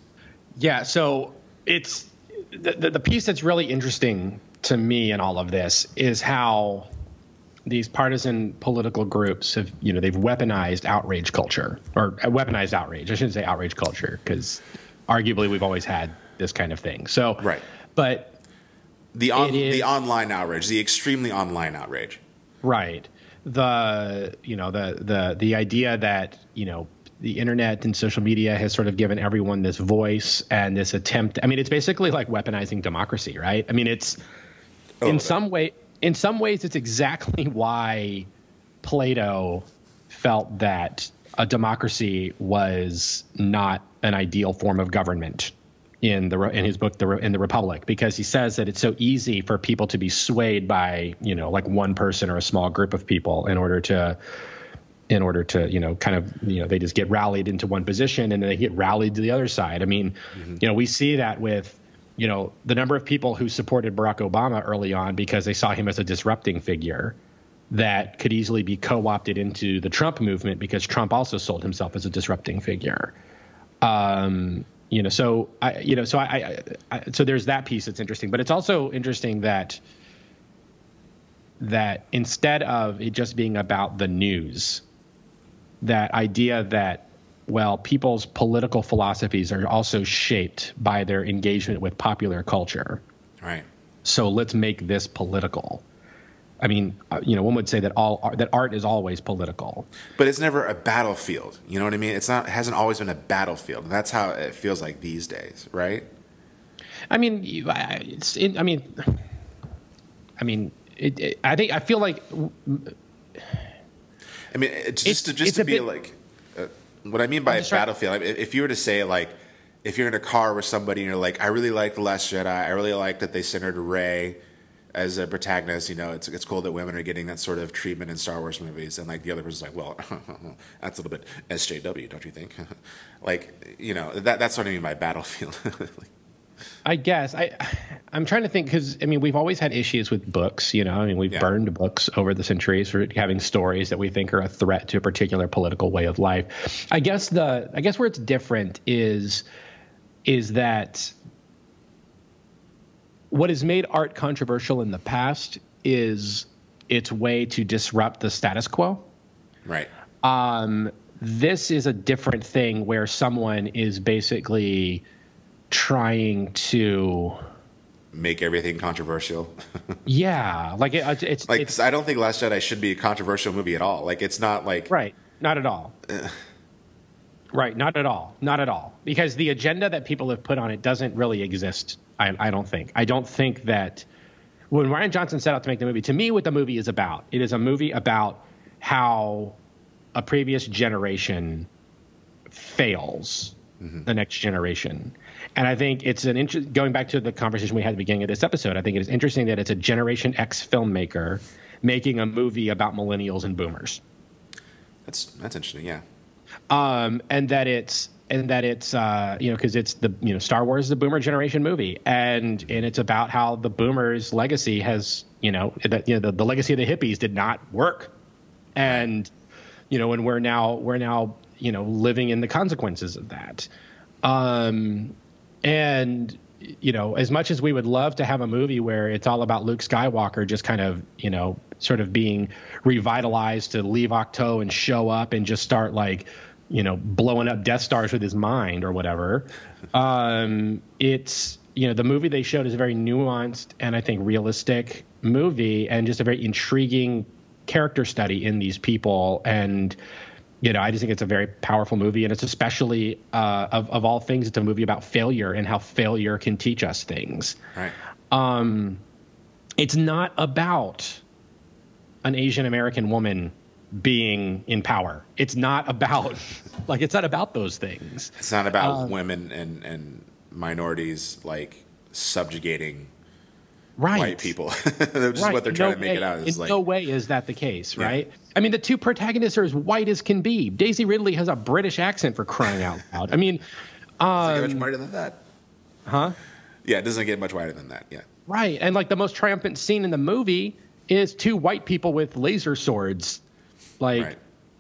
Yeah, so it's the, the, the piece that's really interesting to me in all of this is how these partisan political groups have, you know, they've weaponized outrage culture or uh, weaponized outrage. I shouldn't say outrage culture because arguably we've always had this kind of thing. So, right. But the on, is, the online outrage, the extremely online outrage. Right. The you know the the the idea that you know the internet and social media has sort of given everyone this voice and this attempt. I mean, it's basically like weaponizing democracy, right? I mean, it's oh, in some way, in some ways, it's exactly [laughs] why Plato felt that a democracy was not an ideal form of government in the in his book the in the republic because he says that it's so easy for people to be swayed by you know like one person or a small group of people in order to in order to you know kind of you know they just get rallied into one position and then they get rallied to the other side. I mean, mm-hmm. you know we see that with you know the number of people who supported Barack Obama early on because they saw him as a disrupting figure that could easily be co-opted into the Trump movement because Trump also sold himself as a disrupting figure. Um, you know, so I, you know, so I, I, I, so there's that piece that's interesting, but it's also interesting that that instead of it just being about the news, that idea that well, people's political philosophies are also shaped by their engagement with popular culture. Right. So let's make this political. I mean, uh, you know, one would say that all art, that art is always political. But it's never a battlefield. You know what I mean? It's not. It hasn't always been a battlefield. That's how it feels like these days, right? I mean, it's. It, I mean, [sighs] I mean, it, it, I think I feel like. I mean, just to just to be bit, like, uh, what I mean by a battlefield. I mean, if you were to say like, if you're in a car with somebody and you're like, I really like the Last Jedi. I really like that they centered Rey as a protagonist, you know, it's it's cool that women are getting that sort of treatment in Star Wars movies, and like the other person's like, well, [laughs] that's a little bit SJW, don't you think? [laughs] like, you know, that that's what I mean by battlefield. [laughs] like, I guess I I'm trying to think because I mean we've always had issues with books. You know, I mean we've yeah. burned books over the centuries for having stories that we think are a threat to a particular political way of life. I guess the I guess where it's different is is that what has made art controversial in the past is its way to disrupt the status quo. Right. Um, this is a different thing where someone is basically trying to make everything controversial. [laughs] yeah, like it, it's like it's, I don't think Last Jedi should be a controversial movie at all. Like it's not like right, not at all. [sighs] right, not at all, not at all. Because the agenda that people have put on it doesn't really exist I, I don't think. I don't think that when Rian Johnson set out to make the movie, to me, what the movie is about, it is a movie about how a previous generation fails mm-hmm. the next generation. And I think it's an inter- going back to the conversation we had at the beginning of this episode. I think it is interesting that it's a Generation X filmmaker making a movie about millennials and boomers. That's that's interesting, yeah. Um, and that it's and that it's uh, you know because it's the you know Star Wars is the Boomer generation movie, and and it's about how the Boomers' legacy has you know that you know the, the legacy of the hippies did not work, and you know and we're now we're now you know living in the consequences of that, um, and you know as much as we would love to have a movie where it's all about Luke Skywalker just kind of you know sort of being revitalized to leave Ahch-To and show up and just start like you know, blowing up Death Stars with his mind or whatever. Um, it's you know the movie they showed is a very nuanced and I think realistic movie and just a very intriguing character study in these people and you know I just think it's a very powerful movie and it's especially uh, of of all things it's a movie about failure and how failure can teach us things. Right. Um, it's not about an Asian American woman being in power. It's not about [laughs] like it's not about those things. It's not about um, women and and minorities like subjugating right. white people. [laughs] That's right. what they're trying no to make way, it out. in like, no way is that the case, right? Yeah. I mean, the two protagonists are as white as can be. Daisy Ridley has a British accent for crying out loud. I mean, um, doesn't get much whiter than that, huh? Yeah, it doesn't get much whiter than that. Yeah, right. And like the most triumphant scene in the movie is two white people with laser swords like right.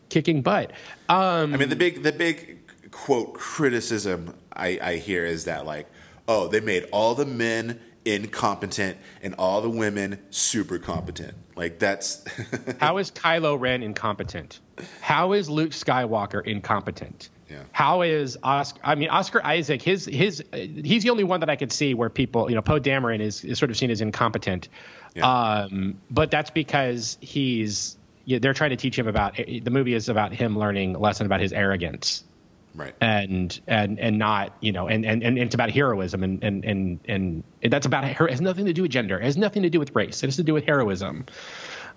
kicking butt. Um, I mean, the big the big quote criticism I, I hear is that like, oh, they made all the men incompetent and all the women super competent. Like that's [laughs] how is Kylo Ren incompetent? How is Luke Skywalker incompetent? Yeah. How is Oscar? I mean, Oscar Isaac. His his he's the only one that I could see where people, you know, Poe Dameron is, is sort of seen as incompetent. Yeah. Um, but that's because he's yeah, they're trying to teach him about the movie is about him learning a lesson about his arrogance right. And and and not you know and and, and it's about heroism and and and and that's about it has nothing to do with gender. It has nothing to do with race. It has to do with heroism.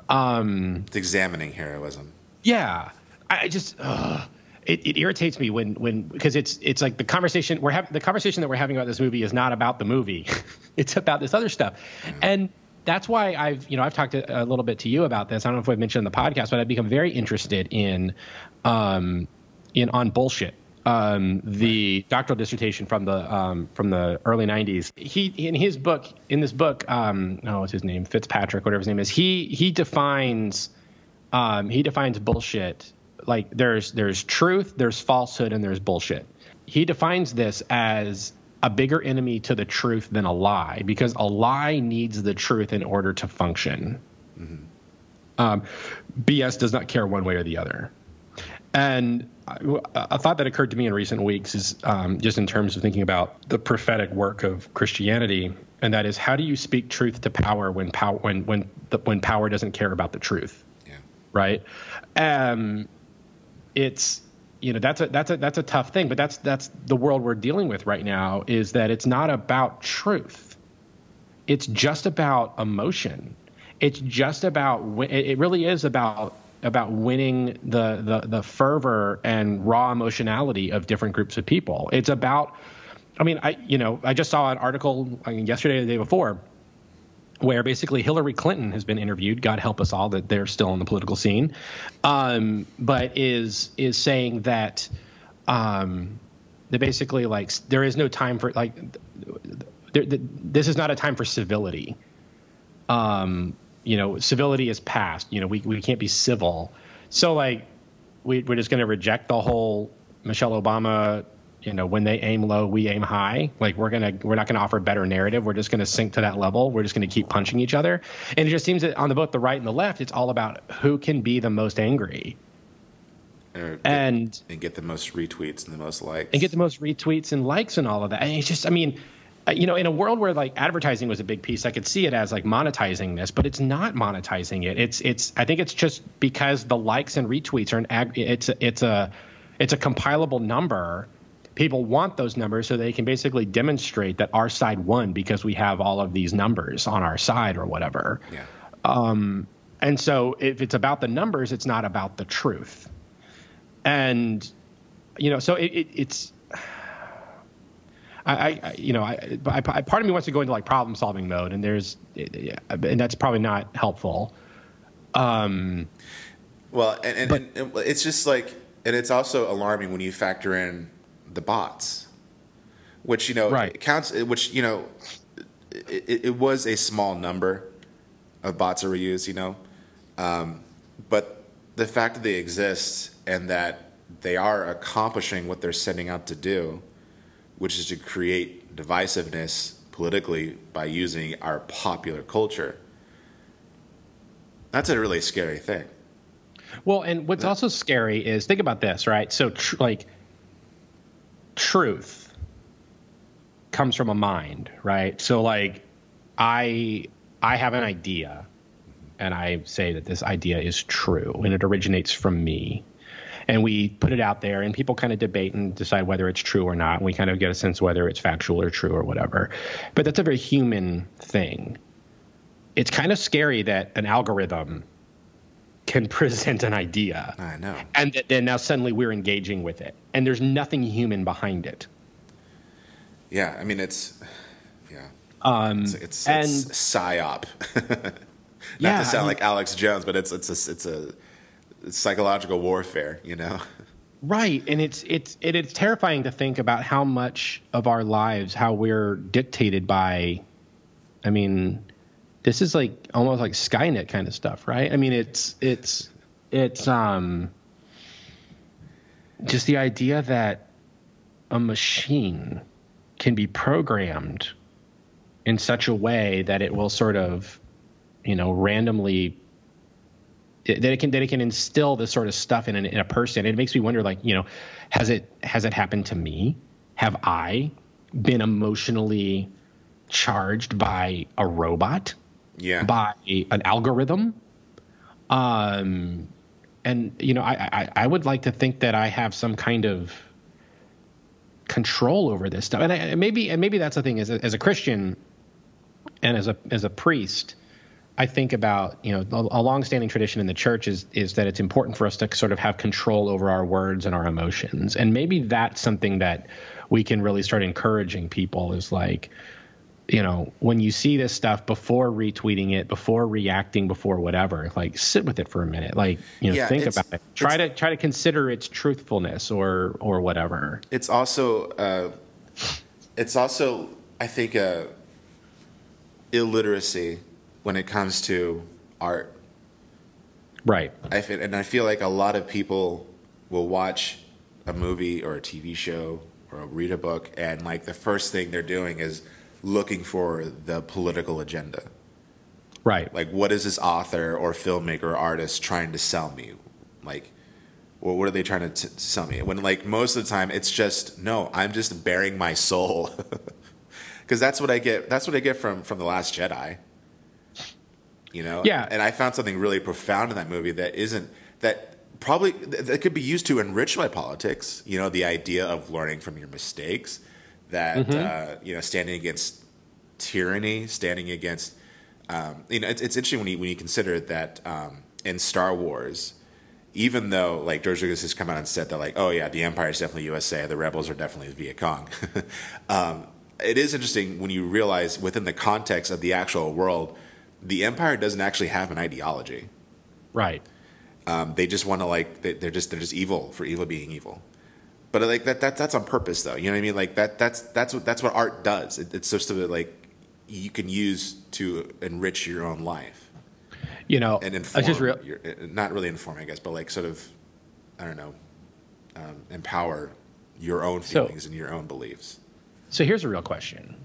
Um it's examining heroism. Yeah. I just uh, it, it irritates me when when because it's it's like the conversation we're having the conversation that we're having about this movie is not about the movie. [laughs] It's about this other stuff. Yeah. and that's why I've you know I've talked a, a, little bit to you about this. I don't know if I've mentioned in the podcast, but I've become very interested in um, in on bullshit. Um, the doctoral dissertation from the um, from the early '90s. He in his book in this book, um, oh, what's his name? Fitzpatrick, whatever his name is. He he defines um, he defines bullshit like there's there's truth, there's falsehood, and there's bullshit. He defines this as a bigger enemy to the truth than a lie because a lie needs the truth in order to function. Mm-hmm. Um, BS does not care one way or the other. And a thought that occurred to me in recent weeks is um, just in terms of thinking about the prophetic work of Christianity, and that is how do you speak truth to power when power when when the, when power doesn't care about the truth, Yeah. right? Um, it's you know that's a that's a that's a tough thing, but that's that's the world we're dealing with right now. Is that it's not about truth, it's just about emotion. It's just about it really is about about winning the, the the fervor and raw emotionality of different groups of people. It's about I mean, I you know, I just saw an article I mean, yesterday or the day before where basically Hillary Clinton has been interviewed. God help us all that they're still in the political scene, um, but is is saying that um, that basically like there is no time for like there, this is not a time for civility. Um, you know, civility is past. You know, we we can't be civil. So like we, we're just going to reject the whole Michelle Obama you know when they aim low we aim high like we're gonna we're not gonna offer a better narrative we're just gonna sink to that level we're just gonna keep punching each other and it just seems that on the both the right and the left it's all about who can be the most angry get- and and get the most retweets and the most likes. and get the most retweets and likes and all of that and it's just i mean you know in a world where like advertising was a big piece i could see it as like monetizing this but it's not monetizing it it's it's i think it's just because the likes and retweets are an ag- it's it's a it's a compilable number people want those numbers so they can basically demonstrate that our side won because we have all of these numbers on our side or whatever yeah. Um, and so if it's about the numbers, it's not about the truth. And you know, so it, it, it's. I, I, you know, I, I, part of me wants to go into like problem solving mode, and there's, and that's probably not helpful. Um, Well, and, and, and, and it's just like, and it's also alarming when you factor in the bots, which you know Right. counts. Which you know, it, it, it was a small number of bots that were used. You know, um, but the fact that they exist and that they are accomplishing what they're setting out to do, which is to create divisiveness politically by using our popular culture. That's a really scary thing. Well, and what's also scary is think about this, right? So, tr- like, truth comes from a mind, right? So, like, I I have an idea, and I say that this idea is true, and it originates from me, and we put it out there, and people kind of debate and decide whether it's true or not. And we kind of get a sense whether it's factual or true or whatever. But that's a very human thing. It's kind of scary that an algorithm can [laughs] present an idea I know. and th- then now suddenly we're engaging with it and there's nothing human behind it Yeah, I mean it's yeah. um, It's it's, and it's psyop. [laughs] Not Yeah, to sound I mean- like Alex Jones, but it's it's a, it's a psychological warfare, you know. right and it's it's it, it's terrifying to think about how much of our lives how we're dictated by i mean this is like almost like skynet kind of stuff right i mean it's it's it's um just the idea that a machine can be programmed in such a way that it will sort of you know randomly that it can that it can instill this sort of stuff in, an, in a person. It makes me wonder, like, you know, has it has it happened to me? Have I been emotionally charged by a robot, Yeah. by an algorithm? Um, and you know, I, I I would like to think that I have some kind of control over this stuff, and, I, maybe and maybe that's the thing. As a, as a Christian and as a as a priest, I think about you know a, a longstanding tradition in the church is is that it's important for us to sort of have control over our words and our emotions, and maybe that's something that we can really start encouraging people is like you know when you see this stuff before retweeting it before reacting before whatever like sit with it for a minute. Like you know Yeah, think about it. Try to try to consider its truthfulness or or whatever. It's also uh, it's also I think uh, illiteracy when it comes to art. right I feel, and I feel like a lot of people will watch a movie or a TV show or read a book, and like the first thing they're doing is looking for the political agenda. right Like, what is this author or filmmaker or artist trying to sell me? Like, what are they trying to t- tell me? When like most of the time, it's just no. I'm just bearing my soul, [laughs] because that's what I get. That's what I get from from the Last Jedi. You know. Yeah. And I found something really profound in that movie that isn't that probably that could be used to enrich my politics. You know, the idea of learning from your mistakes, that Mm-hmm. uh, you know, standing against tyranny, standing against. Um, you know, it's, it's interesting when you when you consider that um, in Star Wars, even though like George Lucas has come out and said that like, oh yeah, the Empire is definitely USA, the rebels are definitely the Viet Cong. [laughs] um, it is interesting when you realize within the context of the actual world, the Empire doesn't actually have an ideology. Right. Um, they just want to like they, they're just they're just evil for evil being evil. But like that, that that's on purpose though. You know what I mean? Like that that's that's what that's what art does. It, it's just to like you can use to enrich your own life You know, and inform. just real, your, not really inform, I guess, but like sort of I don't know, um, empower your own So- feelings and your own beliefs. So here's a real question.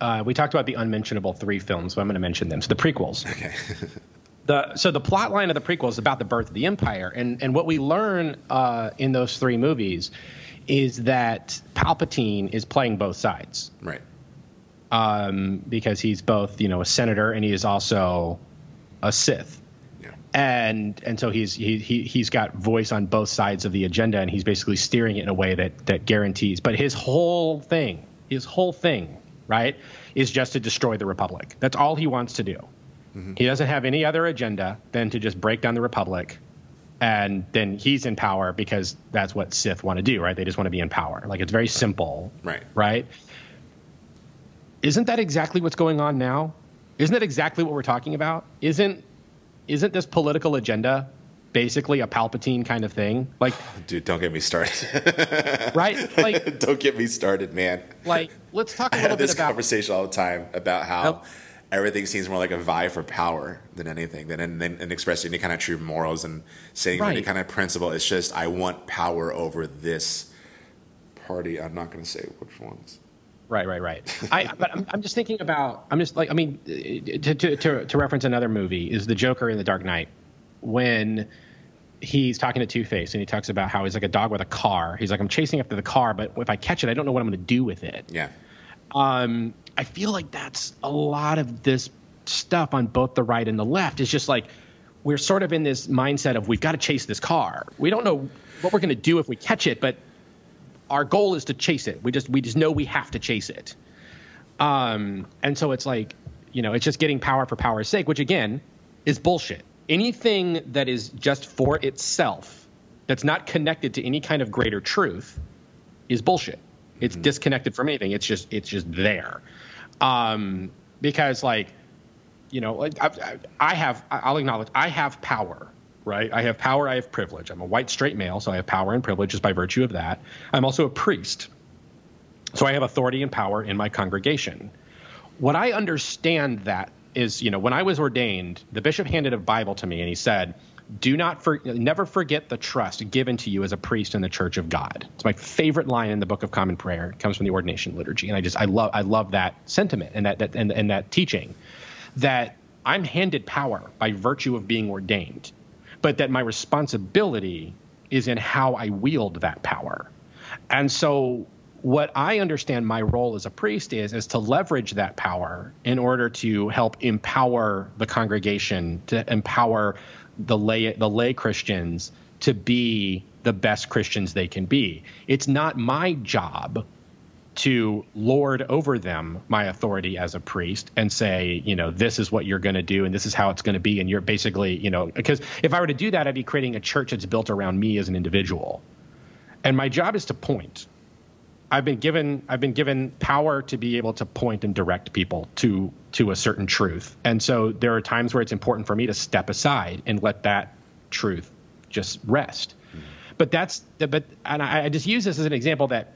Uh, we talked about the unmentionable three films, so I'm going to mention them. So the prequels. Okay. [laughs] The so the plot line of the prequel is about the birth of the empire, and and what we learn uh, in those three movies is that Palpatine is playing both sides right. um, because he's both you know a senator and he is also a Sith. Yeah. and and so he's he, he he's got voice on both sides of the agenda and he's basically steering it in a way that that guarantees but his whole thing his whole thing right is just to destroy the republic. That's all he wants to do. Mm-hmm. He doesn't have any other agenda than to just break down the republic and then he's in power because that's what sith want to do right? They just want to be in power. Like it's very simple Right. right? Isn't that exactly what's going on now? Isn't that exactly what we're talking about? Isn't isn't this political agenda basically a Palpatine kind of thing? Like, [laughs] Dude, don't get me started. [laughs] right? Like, [laughs] don't get me started, man. like let's talk a little have bit this about. conversation all the time about how Nope. everything seems more like a vie for power than anything, than and, and expressing any kind of true morals and saying any kind of principle. It's just I want power over this party. I'm not going to say which ones. Right, right, right. I, but I'm, I'm just thinking about. I'm just like, I mean, to, to to to reference another movie is the Joker in The Dark Knight when he's talking to Two Face and he talks about how he's like a dog with a car. He's like, I'm chasing after the car, but if I catch it, I don't know what I'm going to do with it. Yeah, um, I feel like that's a lot of this stuff on both the right and the left. Is just like we're sort of in this mindset of we've got to chase this car. We don't know what we're going to do if we catch it, but our goal is to chase it. We just we just know we have to chase it. Um, and so it's like you know it's just getting power for power's sake, which again is bullshit. Anything that is just for itself, that's not connected to any kind of greater truth, is bullshit. It's disconnected from anything. It's just it's just there, um, because like, you know, like I, I have I'll acknowledge I have power, right? I have power. I have privilege. I'm a white straight male, so I have power and privilege just by virtue of that. I'm also a priest, so I have authority and power in my congregation. What I understand that is, you know, when I was ordained, the bishop handed a Bible to me and he said, "Do not for, never forget the trust given to you as a priest in the Church of God." It's my favorite line in the Book of Common Prayer. It comes from the ordination liturgy, and I just I love I love that sentiment and that, that and, and that teaching that I'm handed power by virtue of being ordained, but that my responsibility is in how I wield that power. And so what I understand my role as a priest is is to leverage that power in order to help empower the congregation, to empower the lay the lay Christians to be the best Christians they can be. It's not my job to lord over them my authority as a priest and say, you know, this is what you're going to do and this is how it's going to be. And you're basically, you know, because if I were to do that, I'd be creating a church that's built around me as an individual. And my job is to point. I've been given I've been given power to be able to point and direct people to to a certain truth. And so there are times where it's important for me to step aside and let that truth just rest. But that's but and I, I just use this as an example that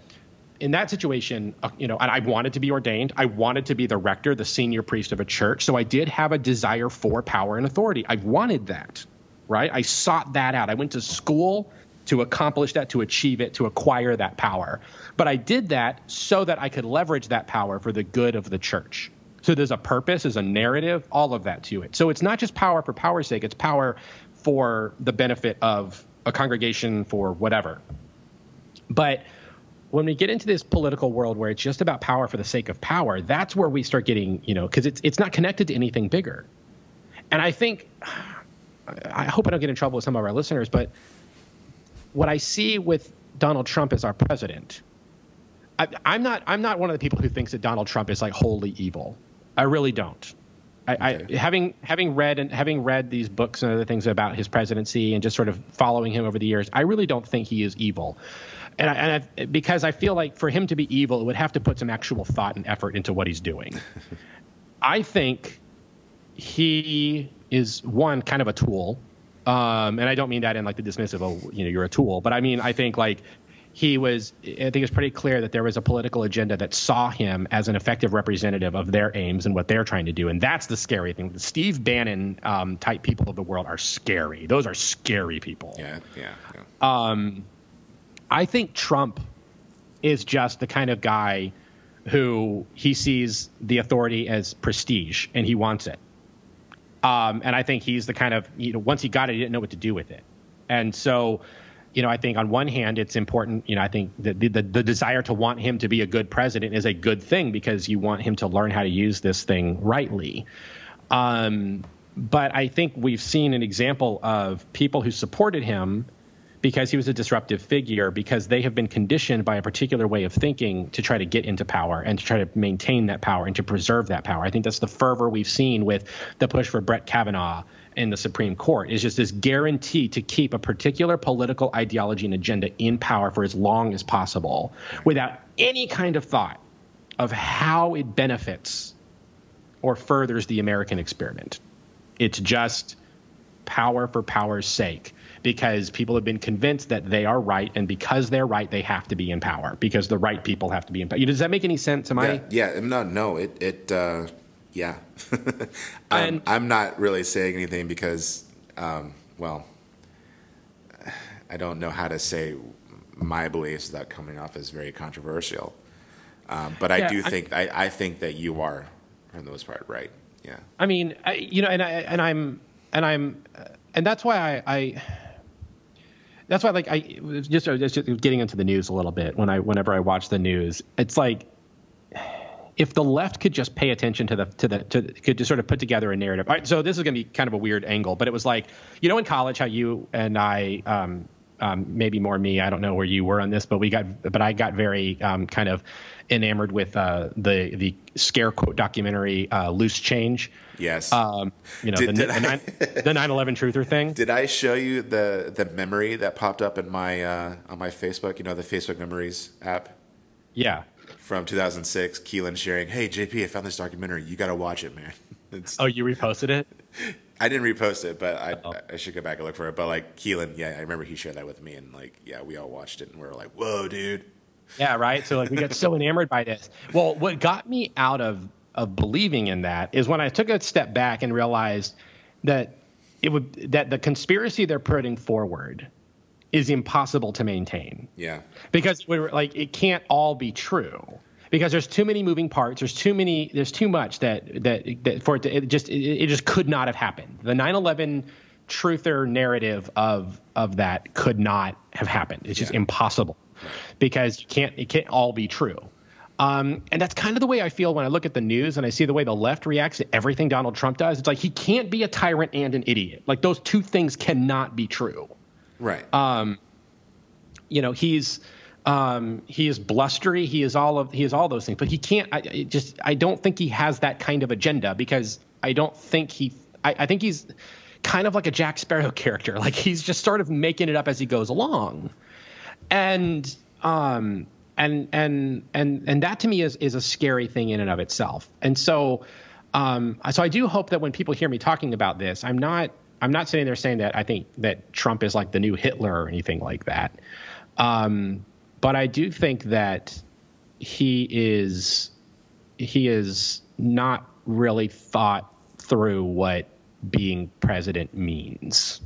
in that situation, uh, you know, and I wanted to be ordained. I wanted to be the rector, the senior priest of a church. So I did have a desire for power and authority. I wanted that, right? I sought that out. I went to school to accomplish that, to achieve it, to acquire that power. But I did that so that I could leverage that power for the good of the church. So there's a purpose, there's a narrative, all of that to it. So it's not just power for power's sake, it's power for the benefit of a congregation for whatever. But when we get into this political world where it's just about power for the sake of power, that's where we start getting, you know, because it's it's not connected to anything bigger. And I think, I hope I don't get in trouble with some of our listeners, but what I see with Donald Trump as our president, I, I'm not I'm not one of the people who thinks that Donald Trump is like wholly evil. I really don't. I, okay. I, having having read and having read these books and other things about his presidency and just sort of following him over the years, I really don't think he is evil. And, I, and I, because I feel like for him to be evil, it would have to put some actual thought and effort into what he's doing. [laughs] I think he is one kind of a tool, um, and I don't mean that in like the dismissive, oh, you know, you're a tool, but I mean I think like he was i think it's pretty clear that there was a political agenda that saw him as an effective representative of their aims and what they're trying to do. And that's the scary thing. The steve bannon um, type people of the world are scary. Those are scary people. Yeah yeah, yeah. Um, i think trump is just the kind of guy who he sees the authority as prestige and he wants it um, and i think he's the kind of you know once he got it he didn't know what to do with it and so you know, I think on one hand, it's important. You know, I think the, the, the desire to want him to be a good president is a good thing because you want him to learn how to use this thing rightly. Um, but I think we've seen an example of people who supported him because he was a disruptive figure, because they have been conditioned by a particular way of thinking to try to get into power and to try to maintain that power and to preserve that power. I think that's the fervor we've seen with the push for Brett Kavanaugh in the Supreme Court is just this guarantee to keep a particular political ideology and agenda in power for as long as possible without any kind of thought of how it benefits or furthers the American experiment. It's just power for power's sake because people have been convinced that they are right, and because they're right, they have to be in power because the right people have to be in power. Does that make any sense? Am yeah, I? Yeah, no, no. It it uh, yeah. [laughs] um, I'm not really saying anything because, um, well, I don't know how to say my beliefs without coming off as very controversial. Um, but I yeah, do think I, I, think that you are, for the most part, right. Yeah. I mean, I, you know, and I and I'm and I'm and that's why I, I that's why like I just, just getting into the news a little bit when I whenever I watch the news, it's like if the left could just pay attention to the to the to could just sort of put together a narrative. All right, so this is going to be kind of a weird angle, but it was like you know in college how you and I um, um, maybe more me. I don't know where you were on this, but we got but I got very um, kind of enamored with uh, the the scare quote documentary uh, Loose Change. Yes. Um, you know did, the, did the, I, the 9/11 truther thing. [laughs] Did I show you the the memory that popped up in my uh, on my Facebook? You know the Facebook Memories app. Yeah from 2006, Keelan sharing, "Hey JP, I found this documentary. You got to watch it, man." [laughs] It's, oh, you reposted it? [laughs] I didn't repost it, but I, oh. I should go back and look for it. But like Keelan, yeah, I remember he shared that with me, and like, yeah, we all watched it, and we were like, "Whoa, dude!" Yeah, right. So like, we got so enamored by this. Well, what got me out of of believing in that is when I took a step back and realized that it would that the conspiracy they're putting forward is impossible to maintain. Yeah. Because we're like it can't all be true. Because there's too many moving parts. There's too many. There's too much that that, that for it, to, it just it, it just could not have happened. The 9/11 truther narrative of of that could not have happened. It's just impossible because you can't it can't all be true. Um, and that's kind of the way I feel when I look at the news and I see the way the left reacts to everything Donald Trump does. It's like he can't be a tyrant and an idiot. Like those two things cannot be true. Right. Um, you know, he's um, he is blustery. He is all of he is all those things, but he can't. I just I don't think he has that kind of agenda because I don't think he. I, I think he's kind of like a Jack Sparrow [laughs] character. Like he's just sort of making it up as he goes along, and um and and and and that to me is is a scary thing in and of itself. And so um so I do hope that when people hear me talking about this, I'm not I'm not sitting there saying that I think that Trump is like the new Hitler or anything like that. Um, but I do think that he is he is not really thought through what being president means.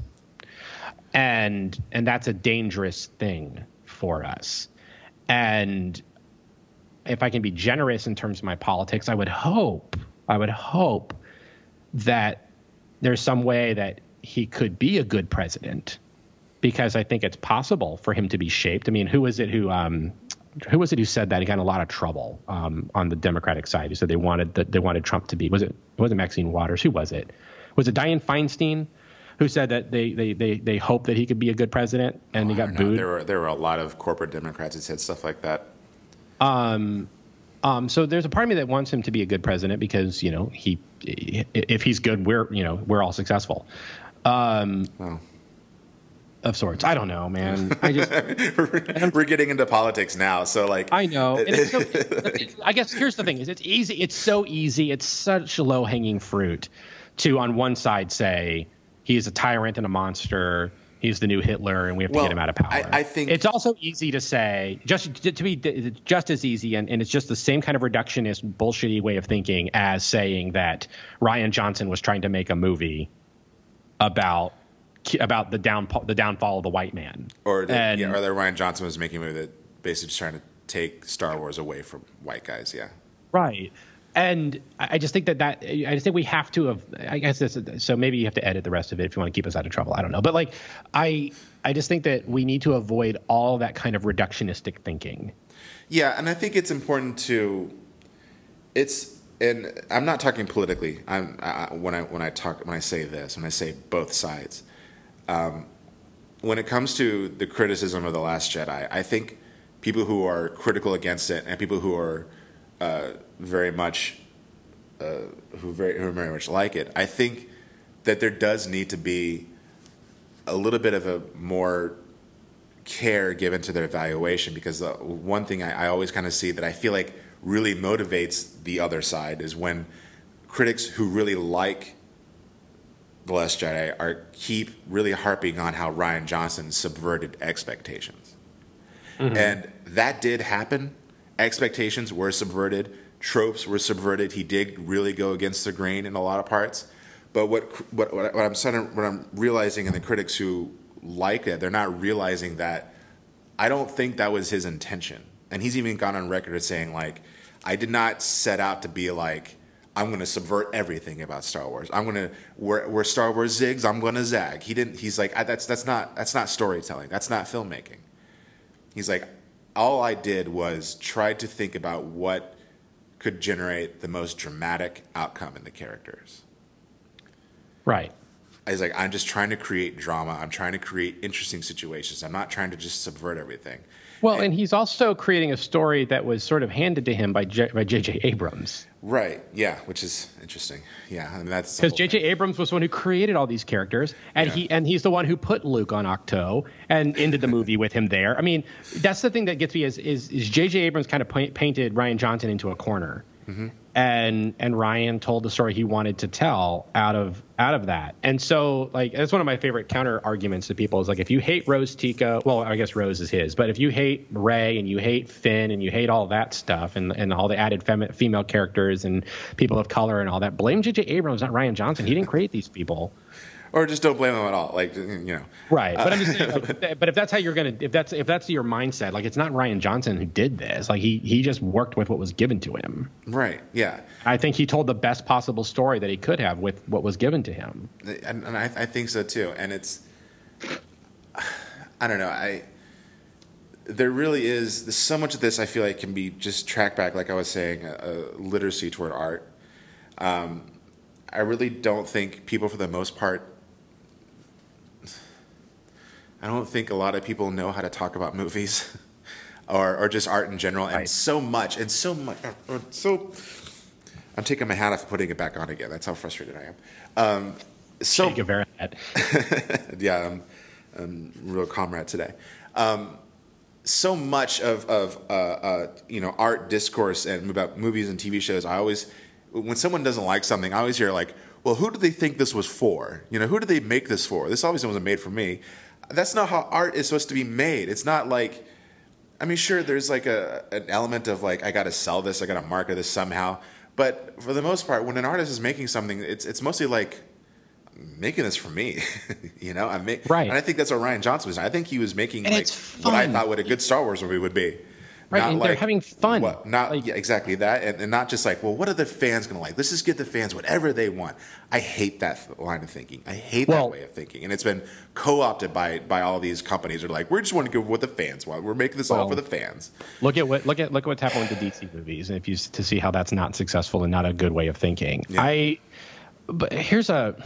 And and that's a dangerous thing for us. And if I can be generous in terms of my politics, I would hope, I would hope that there's some way that he could be a good president because I think it's possible for him to be shaped. I mean, who is it who um, who was it who said that he got in a lot of trouble um, on the Democratic side? Who said they wanted that they wanted Trump to be was it was it Maxine Waters? Who was it? Was it Dianne Feinstein? Who said that they, they, they, they hope that he could be a good president and Oh, he got know. booed? There were there were a lot of corporate Democrats that said stuff like that. Um, um, so there's a part of me that wants him to be a good president because you know he, if he's good, we're you know we're all successful, um, Well, of sorts. I don't know, man. I just [laughs] we're getting into politics now, so like I know. So, [laughs] I guess here's the thing: is it's easy. It's so easy. It's such low hanging fruit to on one side say he's a tyrant and a monster. He's the new Hitler, and we have to Well, get him out of power. I- I think- it's also easy to say, just to be just as easy, and, and it's just the same kind of reductionist, bullshitty way of thinking as saying that Rian Johnson was trying to make a movie about about the down the downfall of the white man, or that, And- yeah, or that Rian Johnson was making a movie that basically just trying to take Star Wars away from white guys. Yeah. Right. And I just think that that I just think we have to have. I guess this, so. Maybe you have to edit the rest of it if you want to keep us out of trouble. I don't know, but like I I just think that we need to avoid all that kind of reductionistic thinking. Yeah, and I think it's important to. It's and I'm not talking politically. I'm I, when I when I talk when I say this when I say both sides. Um, when it comes to the criticism of the Last Jedi, I think people who are critical against it and people who are uh, very much uh, who very who very much like it, I think that there does need to be a little bit of a more care given to their evaluation because the one thing I, I always kind of see that I feel like really motivates the other side is when critics who really like the Last Jedi are keep really harping on how Rian Johnson subverted expectations, and that did happen. Expectations were subverted, tropes were subverted. He did really go against the grain in a lot of parts. But what what what I'm what I'm realizing in the critics who like it, they're not realizing that I don't think that was his intention. And he's even gone on record as saying like, I did not set out to be like, I'm going to subvert everything about Star Wars. I'm going to where, where Star Wars zigs, I'm going to zag. He didn't. He's like, that's that's not that's not storytelling. That's not filmmaking. He's like, all I did was try to think about what could generate the most dramatic outcome in the characters. Right. He's like, I'm just trying to create drama. I'm trying to create interesting situations. I'm not trying to just subvert everything. Well, and he's also creating a story that was sort of handed to him by J, by J.J. Abrams. Right. Yeah. Which is interesting. Yeah. I mean, that's because J.J. Abrams was the one who created all these characters, and Yeah. he and he's the one who put Luke on Ahch-To and ended the movie with him there. I mean, that's the thing that gets me is is, is J.J. Abrams kind of painted Rian Johnson into a corner, Mm-hmm. And and Rian told the story he wanted to tell out of out of that. And so like that's one of my favorite counter arguments to people is like if you hate Rose Tico, well I guess Rose is his, but if you hate Rey and you hate Finn and you hate all that stuff and and all the added femi- female characters and people of color and all that, blame J.J. Abrams, not Rian Johnson. He didn't create these people. Or just don't blame them at all. Like, you know. Right, but I'm just saying. Like, [laughs] but if that's how you're gonna, if that's if that's your mindset, like it's not Rian Johnson who did this. Like he he just worked with what was given to him. Right. Yeah. I think he told the best possible story that he could have with what was given to him. and, and I, I think so too. And it's, [sighs] I don't know. I there really is so much of this. I feel like can be just tracked back, like I was saying, a, a literacy toward art. Um, I really don't think people, for the most part, I don't think a lot of people know how to talk about movies. [laughs] Or, or just art in general, and Right. so much, and so much, so. I'm taking my hat off and putting it back on again. That's how frustrated I am. Um, so Take a very bad. yeah, I'm, I'm a real comrade today. Um, so much of, of uh, uh, you know art discourse and about movies and TV shows, I always when someone doesn't like something, I always hear like, "Well, who do they think this was for? You know, who did they make this for? This obviously wasn't made for me." That's not how art is supposed to be made. It's not like, I mean, sure, there's like a an element of like I got to sell this, I got to market this somehow. But for the most part, when an artist is making something, it's it's mostly like making this for me. [laughs] you know, I make Right. And I think that's what Rian Johnson was. I think he was making And like what I thought what a good Star Wars movie would be. Right, Not and they're having fun. What, not Like- yeah, exactly that, and, and not just like, well, what are the fans going to like? Let's just give the fans whatever they want. I hate that line of thinking. I hate Well- that way of thinking, and it's been co-opted by by all these companies. Are like, we just want to give what the fans want. We're making this all for the fans. Look at what look at look at what's happened with the DC movies, and if you to see how that's not successful and not a good way of thinking. Yeah. I, but here's a.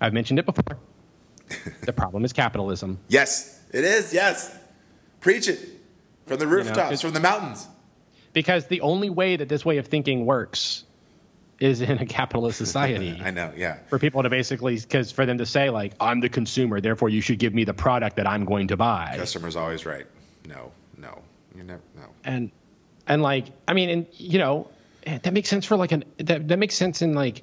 I've mentioned it before. [laughs] the problem is capitalism. Yes, it is. Yes, preach it from the rooftops, it's- from the mountains. because the only way that this way of thinking works is in a capitalist [laughs] society I know. Yeah. for people to basically because for them to say like i'm the consumer therefore you should give me the product that i'm going to buy Customer's always right. No, no, you never. No. and and like i mean and you know eh, that makes sense for like an that, that makes sense in like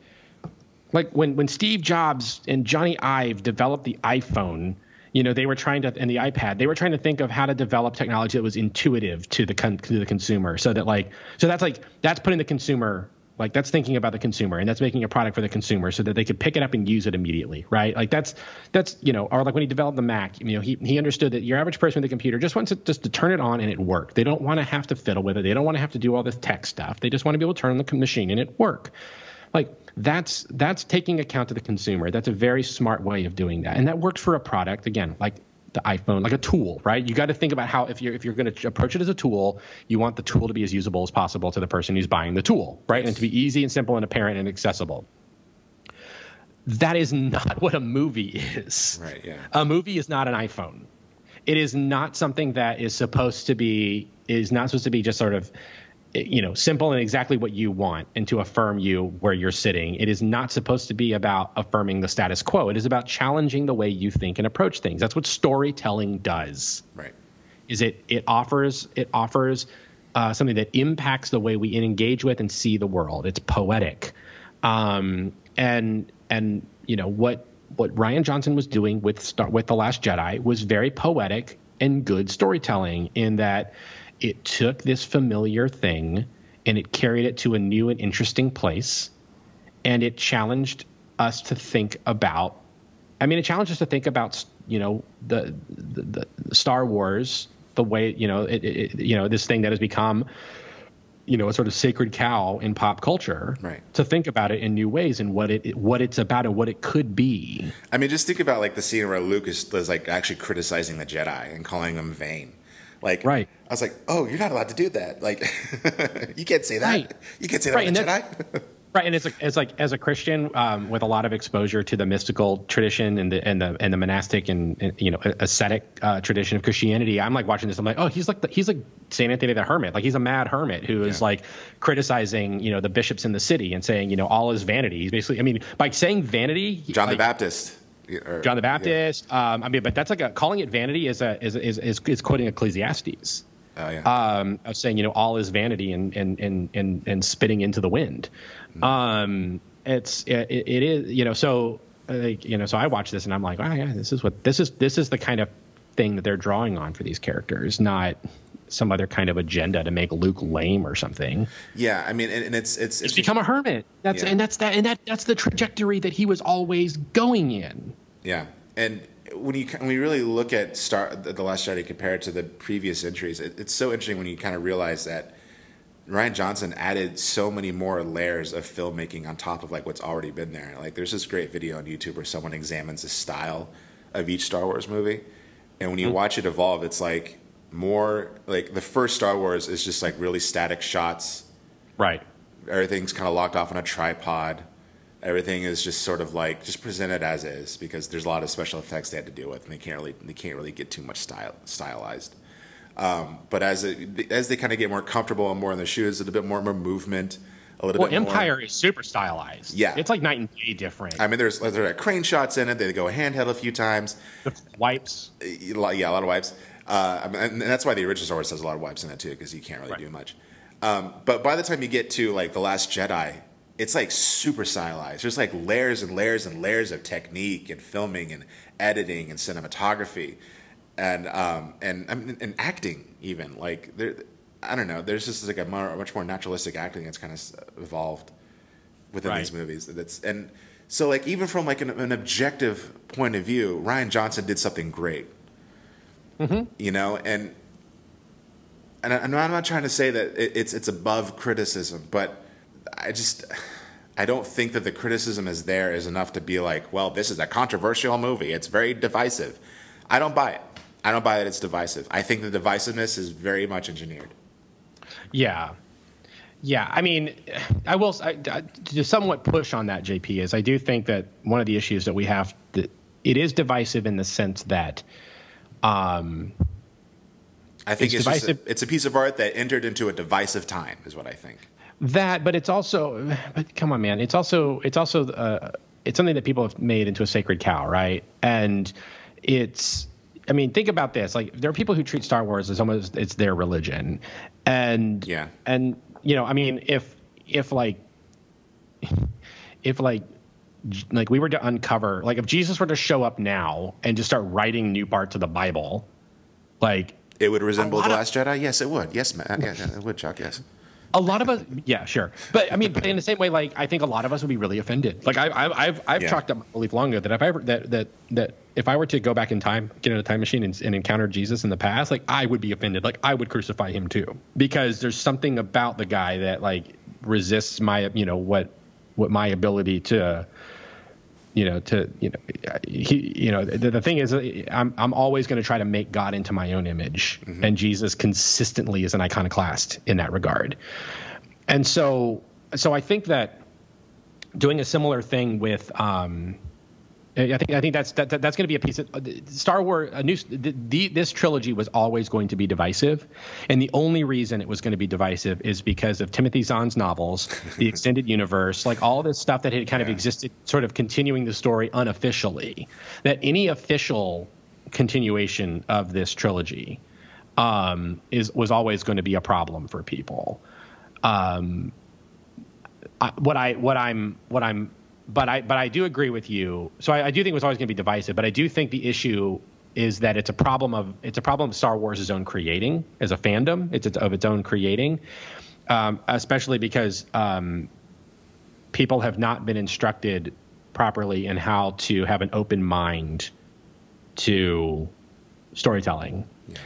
like when when steve jobs and jony ive developed the iphone you know they were trying to and the ipad they were trying to think of how to develop technology that was intuitive to the con, to the consumer. So that like so that's like that's putting the consumer like that's thinking about the consumer and that's making a product for the consumer so that they could pick it up and use it immediately right? Like that's that's you know or like when he developed the mac you know he, he understood that your average person with a computer just wants it just to turn it on and it work. They don't want to have to fiddle with it. They don't want to have to do all this tech stuff. They just want to be able to turn on the machine and it work like that's that's taking account of the consumer. That's a very smart way of doing that. And that works for a product again like the iphone like a tool right? You got to think about how if you're if you're going to approach it as a tool you want the tool to be as usable as possible to the person who's buying the tool right? And to be easy and simple and apparent and accessible. That is not [laughs] what a movie is. Right. Yeah. a movie is not an iphone. It is not something that is supposed to be is not supposed to be just sort of you know simple and exactly what you want and to affirm you where you're sitting. It is not supposed to be about affirming the status quo. It is about challenging the way you think and approach things. That's what storytelling does. Right. is it it offers it offers uh, something that impacts the way we engage with and see the world. It's poetic, um, and and you know what what Rian Johnson was doing with Star, with the Last Jedi was very poetic and good storytelling in that it took this familiar thing and it carried it to a new and interesting place, and it challenged us to think about I mean, it challenges us to think about you know the the, the Star Wars, the way you know it, it, you know this thing that has become you know a sort of sacred cow in pop culture. Right. To think about it in new ways and what it what it's about and what it could be. I mean, just think about like the scene where Luke is, was like actually criticizing the Jedi and calling them vain. Like, Right. I was like, oh, you're not allowed to do that. Like, [laughs] you can't say that. Right. You can't say that Right, and Jedi. [laughs] Right, and it's like, it's like as a Christian um, with a lot of exposure to the mystical tradition and the and the and the monastic and, and you know ascetic uh, tradition of Christianity, I'm like watching this. I'm like, oh, he's like the, he's like Saint Anthony the Hermit, like he's a mad hermit who is Yeah. like criticizing you know the bishops in the city and saying you know all is vanity. He's basically, I mean, by saying vanity, John the Baptist. or- John the yeah. Baptist. Um, I mean, but that's like a calling it vanity is a is is is, is quoting Ecclesiastes Oh, yeah. um, of saying, you know, all is vanity and and and and, and spitting into the wind. Um, it's it, it is you know so uh, you know so I watch this and I'm like, oh yeah, this is what this is this is the kind of thing that they're drawing on for these characters, not some other kind of agenda to make Luke lame or something. yeah. I mean, and, and it's, it's, He's become a hermit. That's Yeah. and that's that and that that's the trajectory that he was always going in. Yeah, and when you when you really look at Star the Last Jedi compared to the previous entries, it, it's so interesting when you kind of realize that Rian Johnson added so many more layers of filmmaking on top of like what's already been there. Like, there's this great video on YouTube where someone examines the style of each Star Wars movie, and when you mm-hmm. watch it evolve, it's like more like the first Star Wars is just like really static shots Right. everything's kind of locked off on a tripod. Everything is just sort of like just presented as is because there's a lot of special effects they had to deal with, and they can't really they can't really get too much style stylized. Um, but as it, as they kind of get more comfortable and more in their shoes, a little bit more, more movement, a little Well, bit more. Well Empire is super stylized. Yeah. It's like night and day different. I mean, there's there are crane shots in it. They go handheld a few times. the wipes. Yeah, a lot of wipes. Uh, and that's why the original Star Wars has a lot of wipes in it too, because you can't really Right. do much. Um, but by the time you get to like the Last Jedi, it's like super stylized. There's like layers and layers and layers of technique and filming and editing and cinematography, and um, and I mean, and acting even like there. I don't know. There's just like a more, much more naturalistic acting that's kind of evolved within Right. these movies. That's and so like even from like an, an objective point of view, Rian Johnson did something great. You know, and and I'm not, I'm not trying to say that it, it's it's above criticism, but I just I don't think that the criticism is there is enough to be like, well, this is a controversial movie. It's very divisive. I don't buy it. I don't buy that it's divisive. I think the divisiveness is very much engineered. Yeah. Yeah, I mean, I will I, to somewhat push on that. JP is I do think that one of the issues that we have that it is divisive in the sense that, um, I think it's, it's, a, it's a piece of art that entered into a divisive time, is what I think. That, but it's also, but come on, man, it's also it's also uh, it's something that people have made into a sacred cow, right? And it's I mean, think about this. Like, there are people who treat Star Wars as almost it's their religion, and yeah, and you know, I mean, if if like if like like we were to uncover like if Jesus were to show up now and just start writing new parts of the Bible, like it would resemble the Last of, Jedi. Yes, it would. Yes, man. Yeah, it would, Chuck. Yes a lot of us, yeah, sure, but I mean, in the same way, like I think a lot of us would be really offended. Like I, I, I've, I've yeah. chalked up my belief long ago that if I ever that that that if I were to go back in time, get in a time machine, and, and encounter Jesus in the past, like I would be offended. Like I would crucify him too, because there's something about the guy that like resists my, you know, what what my ability to you know to you know he you know the, the thing is i'm i'm always going to try to make god into my own image mm-hmm. and jesus consistently is an iconoclast in that regard and so so i think that doing a similar thing with um I think I think that's that, that's going to be a piece of uh, Star Wars. A new the, the, this trilogy was always going to be divisive, and the only reason it was going to be divisive is because of Timothy Zahn's novels, the [laughs] extended universe, like all this stuff that had kind yeah. of existed, sort of continuing the story unofficially. That any official continuation of this trilogy um, is was always going to be a problem for people. Um, I, what I what I'm what I'm but I but I do agree with you. So I, I do think it was always going to be divisive. But I do think the issue is that it's a problem of it's a problem of Star Wars' own creating as a fandom. It's of its own creating, um, especially because um, people have not been instructed properly in how to have an open mind to storytelling. Yeah.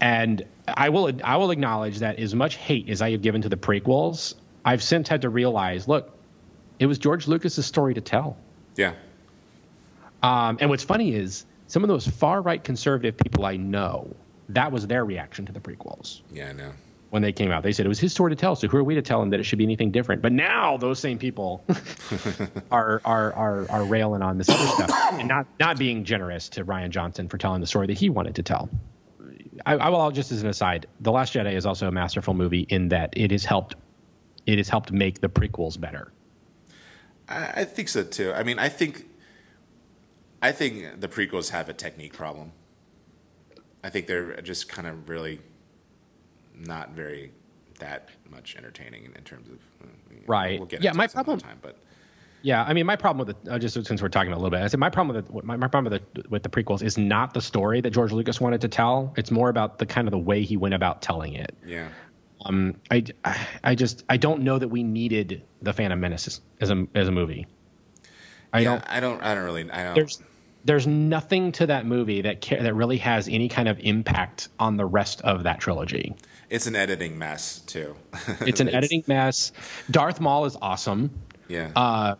And I will I will acknowledge that as much hate as I have given to the prequels, I've since had to realize, look, it was George Lucas's story to tell. Yeah. Um, and what's funny is some of those far right conservative people I know, that was their reaction to the prequels. Yeah, I know. When they came out, they said it was his story to tell. So who are we to tell him that it should be anything different? But now those same people [laughs] are, are are are railing on this other stuff and not not being generous to Rian Johnson for telling the story that he wanted to tell. I, I will just as an aside, The Last Jedi is also a masterful movie in that it has helped it has helped make the prequels better. I, think so too. I mean, I think I think the prequels have a technique problem. I think they're just kind of really not very that much entertaining in, in terms of uh, right. We'll yeah, my problem. Time, but yeah, I mean, my problem with the uh, just since we're talking a little bit, I said my problem with the, my, my problem with the, with the prequels is not the story that George Lucas wanted to tell. It's more about the kind of the way he went about telling it. Yeah. Um, I, I just I don't know that we needed the Phantom Menace as a as a movie. I yeah, don't. I don't. I don't really. I don't. There's there's nothing to that movie that ca- that really has any kind of impact on the rest of that trilogy. It's an editing mess too. [laughs] it's an it's, editing mess. Darth Maul is awesome. Yeah. Uh,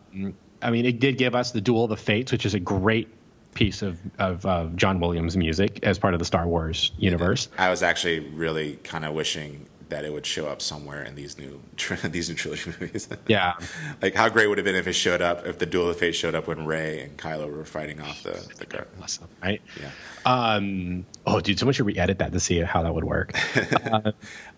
I mean, it did give us the Duel of the Fates, which is a great piece of of uh, John Williams music as part of the Star Wars universe. I was actually really kind of wishing that it would show up somewhere in these new [laughs] these new trilogy movies. [laughs] Yeah, like how great would it have been if it showed up if the Duel of Fate showed up when Rey and Kylo were fighting off the the guard. [laughs] Awesome, right? Yeah. Um, oh, dude, someone should re-edit that to see how that would work. uh,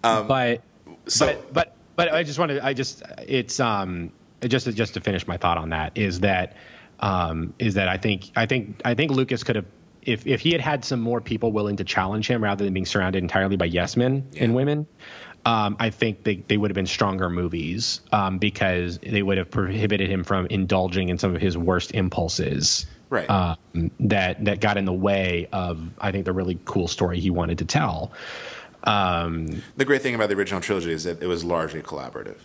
um, but so, but but but I just wanted to, I just it's um just to, just to finish my thought on that is that um is that I think I think I think Lucas could have if if he had had some more people willing to challenge him rather than being surrounded entirely by yes men yeah. and women, um, I think they, they would have been stronger movies um, because they would have prohibited him from indulging in some of his worst impulses. Right. Um, that that got in the way of I think the really cool story he wanted to tell. Um, the great thing about the original trilogy is that it was largely collaborative.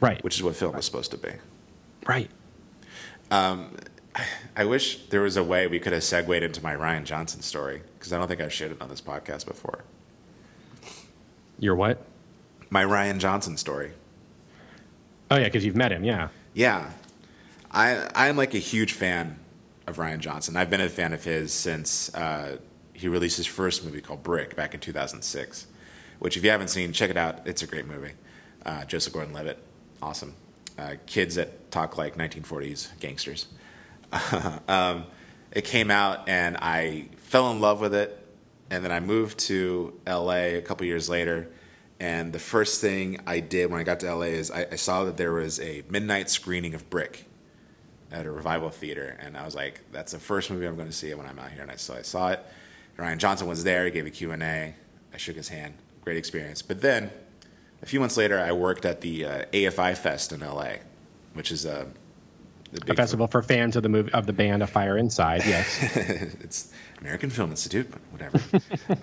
Right. Which is what film right. was supposed to be. Right. Um, I wish there was a way we could have segued into my Rian Johnson story because I don't think I've shared it on this podcast before. Your what? My Rian Johnson story. Oh yeah, because you've met him. Yeah. Yeah, I I'm like a huge fan of Rian Johnson. I've been a fan of his since uh, he released his first movie called Brick back in 2006. Which, if you haven't seen, check it out. It's a great movie. Uh, Joseph Gordon-Levitt, awesome. Uh, kids that talk like 1940s gangsters. [laughs] um, it came out and I fell in love with it. And then I moved to LA a couple years later. And the first thing I did when I got to LA is I, I saw that there was a midnight screening of Brick at a revival theater. And I was like, that's the first movie I'm going to see when I'm out here. And I, so I saw it. Rian Johnson was there. He gave a Q&A. I shook his hand. Great experience. But then a few months later, I worked at the uh, AFI Fest in LA, which is a a festival for fans of the movie of the band A Fire Inside. [laughs] Yes, it's American Film Institute, but whatever.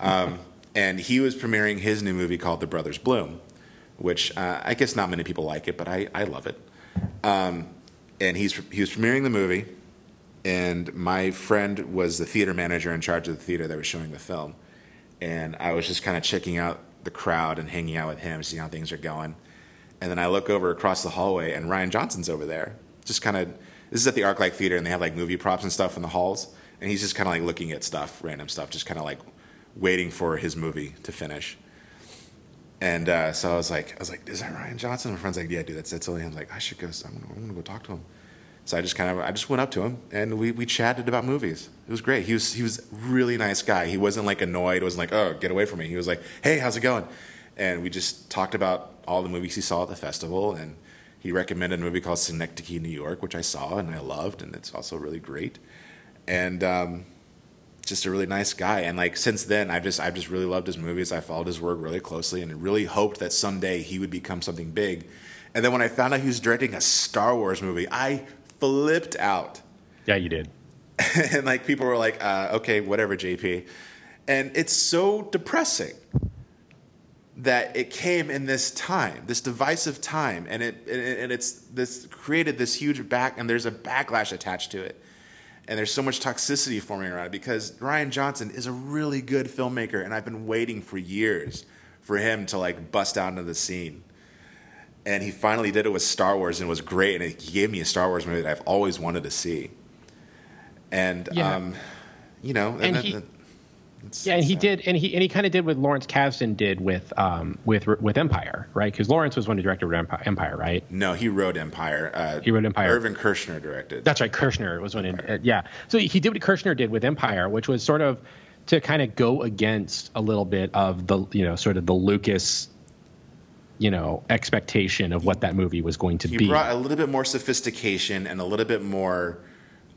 [laughs] um, and he was premiering his new movie called The Brothers Bloom, which uh, I guess not many people like it, but I, I love it. Um, and he's he was premiering the movie, and my friend was the theater manager in charge of the theater that was showing the film, and I was just kind of checking out the crowd and hanging out with him, seeing how things are going. And then I look over across the hallway, and Rian Johnson's over there, just kind of. This is at the ArcLight Theater, and they have like movie props and stuff in the halls. And he's just kind of like looking at stuff, random stuff, just kind of like waiting for his movie to finish. And uh, so I was like, I was like, is that Rian Johnson? My friend's like, yeah, dude, that's that's only. I'm like, I should go. I'm gonna, I'm gonna go talk to him. So I just kind of I just went up to him and we, we chatted about movies. It was great. He was he was really nice guy. He wasn't like annoyed. It wasn't like oh get away from me. He was like hey how's it going, and we just talked about all the movies he saw at the festival and he recommended a movie called Synecdoche, New York, which I saw and I loved and it's also really great, and um, just a really nice guy. And like since then I've just I've just really loved his movies. I followed his work really closely and really hoped that someday he would become something big. And then when I found out he was directing a Star Wars movie, I flipped out. Yeah, you did. [laughs] and like people were like, uh, okay, whatever, JP. And it's so depressing that it came in this time, this divisive time, and it and it's this created this huge back, and there's a backlash attached to it, and there's so much toxicity forming around it because Rian Johnson is a really good filmmaker, and I've been waiting for years for him to like bust out into the scene and he finally did it with Star Wars and it was great. And he gave me a Star Wars movie that I've always wanted to see. And yeah. um, you know, and, and he, yeah, and he did, and he and he kind of did what Lawrence Kasdan did with um, with with Empire, right? Because Lawrence was one who directed Empire, right? No, he wrote Empire. Uh, he wrote Empire. Irvin Kershner directed. That's right, Kershner was one. In, uh, yeah, so he did what Kershner did with Empire, which was sort of to kind of go against a little bit of the you know sort of the Lucas you know expectation of what that movie was going to he be. He brought a little bit more sophistication and a little bit more,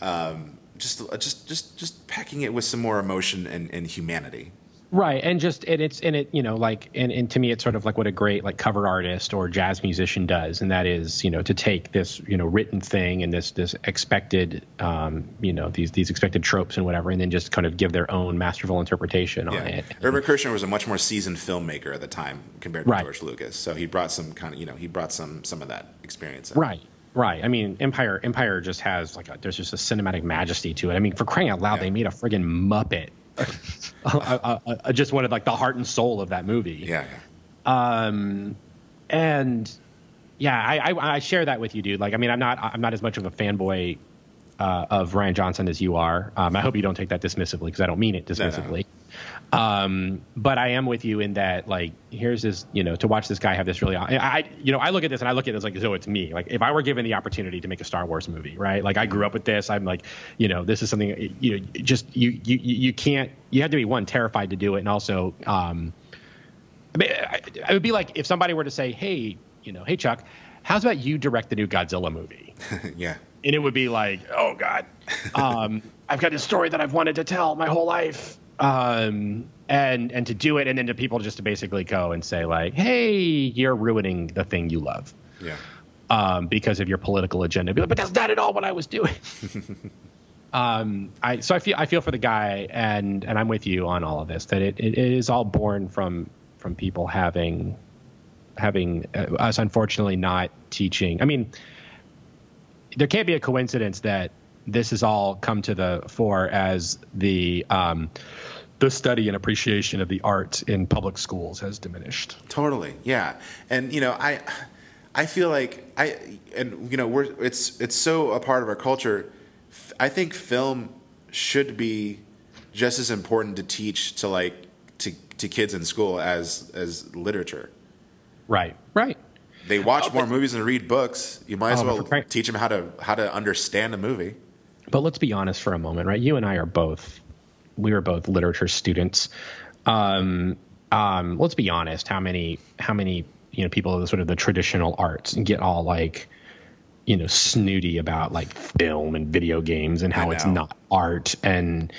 um, just just just just packing it with some more emotion and, and humanity. Right, and just and it's and it you know like and, and to me it's sort of like what a great like cover artist or jazz musician does, and that is you know to take this you know written thing and this this expected um, you know these these expected tropes and whatever, and then just kind of give their own masterful interpretation yeah. on it. Irvin Kershner was a much more seasoned filmmaker at the time compared to right. George Lucas, so he brought some kind of you know he brought some some of that experience. In. Right. Right. I mean, Empire Empire just has like a, there's just a cinematic majesty to it. I mean, for crying out loud, yeah. they made a friggin' Muppet I, I, I, just wanted like the heart and soul of that movie. Yeah. yeah. Um, and yeah, I, I, I share that with you, dude. Like, I mean, I'm not I'm not as much of a fanboy uh, of Rian Johnson as you are. Um, I hope you don't take that dismissively because I don't mean it dismissively. No, no. Um, but I am with you in that, like, here's this, you know, to watch this guy have this really, I, you know, I look at this and I look at this like, so it's me. Like, if I were given the opportunity to make a Star Wars movie, right? Like, I grew up with this. I'm like, you know, this is something, you know, just you, you, you can't, you have to be one terrified to do it, and also, um, I mean, it would be like if somebody were to say, hey, you know, hey Chuck, how's about you direct the new Godzilla movie? [laughs] yeah. And it would be like, oh God, um, [laughs] I've got this story that I've wanted to tell my whole life um, and and to do it, and then to people just to basically go and say like, "Hey, you're ruining the thing you love." Yeah. Um, because of your political agenda, like, but that's not at all what I was doing. [laughs] um, I so I feel I feel for the guy, and and I'm with you on all of this. That it, it is all born from from people having having uh, us unfortunately not teaching. I mean, there can't be a coincidence that this has all come to the fore as the um, the study and appreciation of the art in public schools has diminished. Totally, yeah. And you know, I I feel like I and you know we're it's it's so a part of our culture. I think film should be just as important to teach to like to to kids in school as as literature. Right. Right. They watch oh, more movies and read books. You might as oh, well right. teach them how to how to understand a movie. But let's be honest for a moment, right? You and I are both we were both literature students. Um, um, let's be honest. How many how many you know people of sort of the traditional arts get all like you know snooty about like film and video games and how it's not art and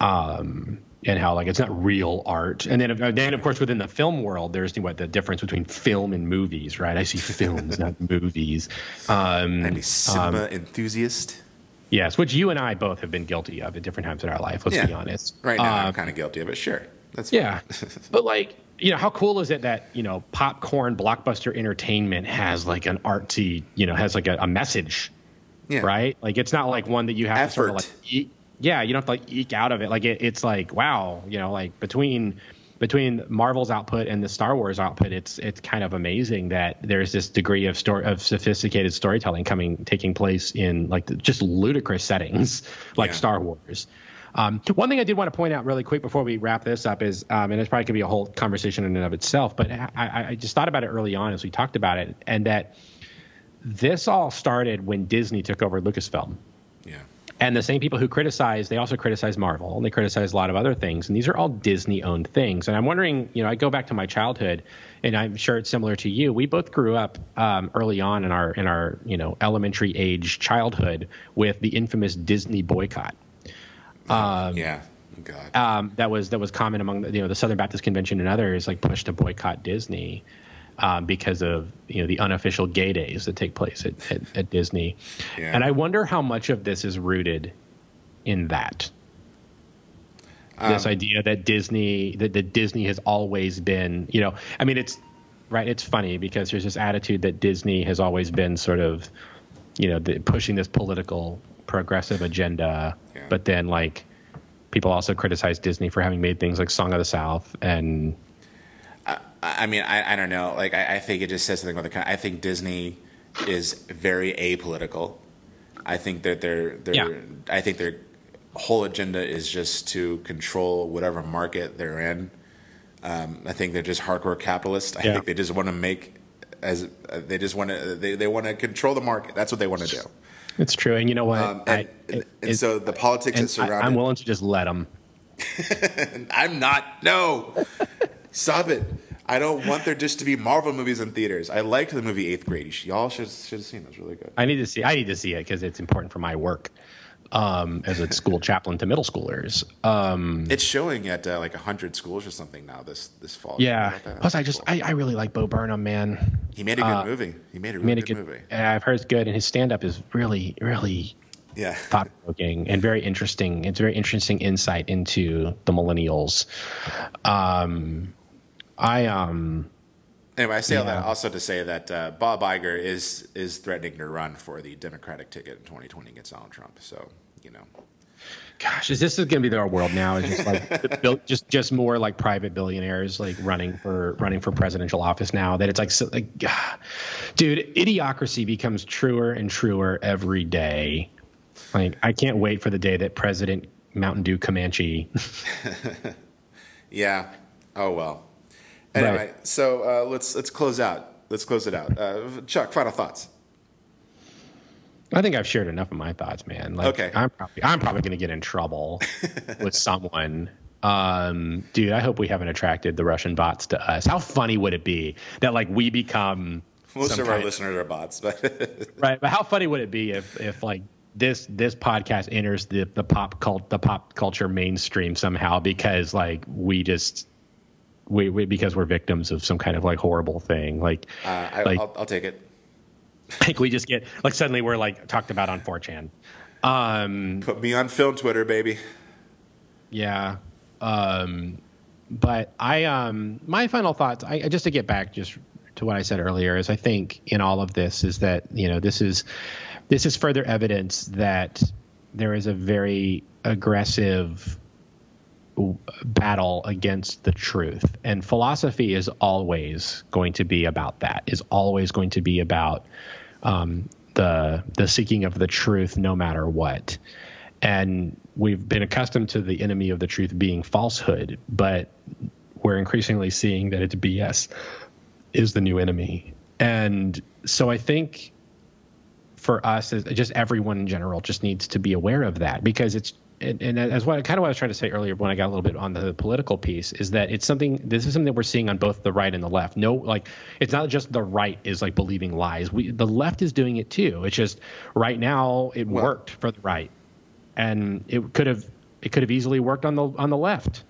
um and how like it's not real art. And then, then of course, within the film world, there's what the difference between film and movies, right? I see films, not [laughs] movies. Um, I'm a cinema um, enthusiast. Yes, which you and I both have been guilty of at different times in our life. Let's yeah. be honest. Right now, I'm um, kind of guilty of it. Sure, that's fine. yeah. [laughs] but like, you know, how cool is it that you know, popcorn blockbuster entertainment has like an artsy, you know, has like a, a message, yeah. right? Like, it's not like one that you have Effort. to sort of like eat. Yeah, you don't have to like eke out of it. Like, it, it's like wow, you know, like between between Marvel's output and the Star Wars output, it's it's kind of amazing that there's this degree of story of sophisticated storytelling coming taking place in like just ludicrous settings like yeah. Star Wars. Um, one thing I did want to point out really quick before we wrap this up is, um, and it's probably could be a whole conversation in and of itself, but I, I just thought about it early on as we talked about it, and that this all started when Disney took over Lucasfilm. Yeah. And the same people who criticize, they also criticize Marvel and they criticize a lot of other things. And these are all Disney owned things. And I'm wondering, you know, I go back to my childhood and I'm sure it's similar to you. We both grew up um, early on in our, in our, you know, elementary age childhood with the infamous Disney boycott. Um, yeah. God. Um, that was that was common among the, you know the Southern Baptist Convention and others like pushed to boycott Disney um, because of you know the unofficial gay days that take place at, at, at Disney. Yeah. And I wonder how much of this is rooted in that. Um, this idea that Disney that, that Disney has always been, you know, I mean it's right, it's funny because there's this attitude that Disney has always been sort of, you know, the, pushing this political progressive agenda, yeah. but then like people also criticize Disney for having made things like Song of the South and I mean, I, I don't know. Like, I, I think it just says something about the. kind. I think Disney is very apolitical. I think that they're, they're yeah. I think their whole agenda is just to control whatever market they're in. Um, I think they're just hardcore capitalists. I yeah. think they just want to make as uh, they just want to they, they want to control the market. That's what they want to do. It's true, and you know what? Um, and, I, and, and so the politics that surround. I'm willing to just let them. [laughs] I'm not. No, stop it. I don't want there just to be Marvel movies in theaters. I liked the movie Eighth Grade. Y'all should should have seen it. It was really good. I need to see. I need to see it because it's important for my work um, as a [laughs] school chaplain to middle schoolers. Um, it's showing at uh, like hundred schools or something now this this fall. Yeah. Plus, I just I, I, really like Bo Burnham, man. He made a good uh, movie. He made a really made a good, good movie. I've heard it's good, and his stand up is really really yeah [laughs] thought provoking and very interesting. It's very interesting insight into the millennials. Um, I um. Anyway, I say yeah. all that also to say that uh, Bob Iger is is threatening to run for the Democratic ticket in 2020 against Donald Trump. So you know. Gosh, is this going to be our world now? Is just like just just more like private billionaires like running for running for presidential office now? That it's like, so, like [sighs] dude, idiocracy becomes truer and truer every day. Like I can't wait for the day that President Mountain Dew Camacho. [laughs] yeah. Oh well. Anyway, right. so uh, let's let's close out. Let's close it out. Uh, Chuck, final thoughts. I think I've shared enough of my thoughts, man. Like, okay. I'm probably I'm probably going to get in trouble [laughs] with someone. Um, dude, I hope we haven't attracted the Russian bots to us. How funny would it be that like we become most of our listeners are bots, but [laughs] right? But how funny would it be if if like this this podcast enters the the pop cult the pop culture mainstream somehow because like we just we, we because we're victims of some kind of like horrible thing. Like, uh, I, like I'll, I'll, take it. [laughs] Like we just get like suddenly we're like talked about on 4chan. Um, Put me on film Twitter, baby. Yeah. Um, but I um my final thoughts. I just to get back just to what I said earlier is I think in all of this is that you know this is this is further evidence that there is a very aggressive battle against the truth. And philosophy is always going to be about that. Is always going to be about um, the the seeking of the truth, no matter what. And we've been accustomed to the enemy of the truth being falsehood, but we're increasingly seeing that it's BS is the new enemy. And so I think for us, just everyone in general, just needs to be aware of that because it's and, and, as what kind of what I was trying to say earlier when I got a little bit on the political piece is that it's something this is something that we're seeing on both the right and the left. No, like it's not just the right is like believing lies. We the left is doing it too. It's just right now it well, worked for the right, and it could have it could have easily worked on the on the left.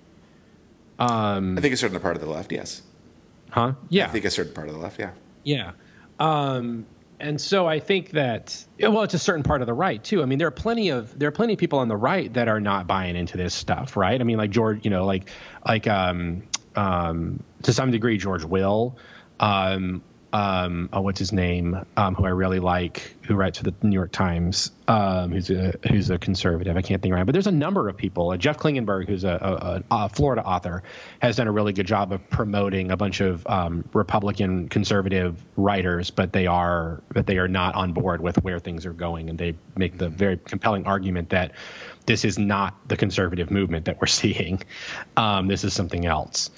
Um, I think a certain part of the left, yes. Huh? Yeah. I think a certain part of the left, yeah. Yeah. Um, and so I think that well, it's a certain part of the right too. I mean, there are plenty of there are plenty of people on the right that are not buying into this stuff, right? I mean, like George, you know, like like um, um, to some degree George Will, um, um, oh, what's his name, um, who I really like, who writes for the New York Times, um, who's a who's a conservative. I can't think right, but there's a number of people. Uh, Jeff Klinkenberg, who's a, a, a, Florida author, has done a really good job of promoting a bunch of um, Republican conservative writers, but they are but they are not on board with where things are going, and they make the very compelling argument that this is not the conservative movement that we're [laughs] seeing. Um, this is something else.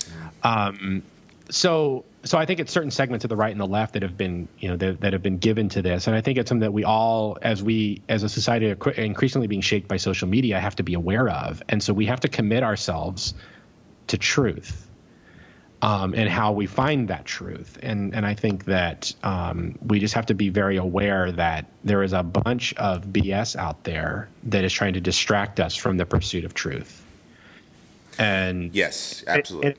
So so I think it's certain segments of the right and the left that have been, you know, that, that have been given to this, and I think it's something that we all, as we, as a society, are increasingly being shaped by social media, have to be aware of, and so we have to commit ourselves to truth, um, and how we find that truth, and and I think that um, we just have to be very aware that there is a bunch of BS out there that is trying to distract us from the pursuit of truth, and yes, absolutely, and,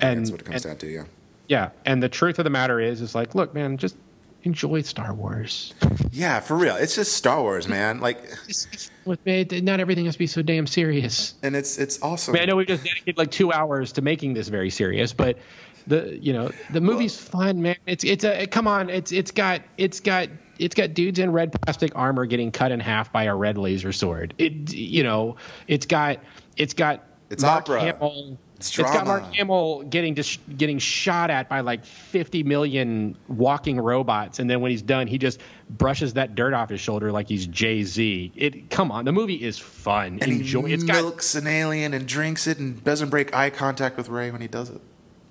and that's what it comes and, down to, yeah yeah, and the truth of the matter is, is like, look, man, just enjoy Star Wars. [laughs] Yeah, for real. It's just Star Wars, man. Like with not everything has to be so damn serious. And it's it's awesome. I, mean, I know we just dedicated like two hours to making this very serious, but the you know the movie's well, fun, man. It's it's a come on. It's it's got it's got it's got dudes in red plastic armor getting cut in half by a red laser sword. It you know it's got it's got it's Mark opera. Hamill it's, it's got Mark Hamill getting dis- getting shot at by like 50 million walking robots, and then when he's done, he just brushes that dirt off his shoulder like he's Jay Z. It come on, the movie is fun. And Enjoy. He it's milks got, an alien and drinks it and doesn't break eye contact with Rey when he does it.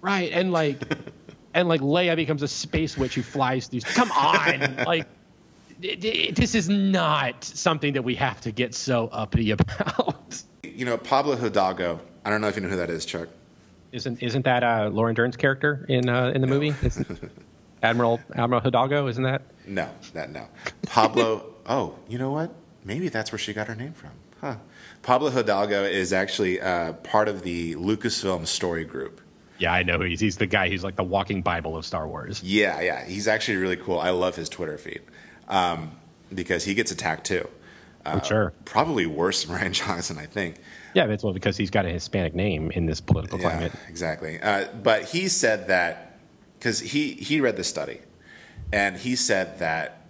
Right, and like [laughs] and like Leia becomes a space witch who flies through. Come on, [laughs] like. this is not something that we have to get so uppity about. You know, Pablo Hidalgo I don't know if you know who that is, Chuck. Isn't isn't that uh, Laura Dern's character in uh, in the no. movie? [laughs] Admiral Admiral Hidalgo, isn't that? No, that no. Pablo. [laughs] oh, you know what? Maybe that's where she got her name from. Huh. Pablo Hidalgo is actually uh, part of the Lucasfilm story group. Yeah, I know he's. He's the guy. who's like the walking Bible of Star Wars. Yeah, yeah. He's actually really cool. I love his Twitter feed um, because he gets attacked too. Uh, sure. Probably worse than Rian Johnson, I think. Yeah, that's well because he's got a Hispanic name in this political yeah, climate. Exactly. Uh, but he said that because he he read the study, and he said that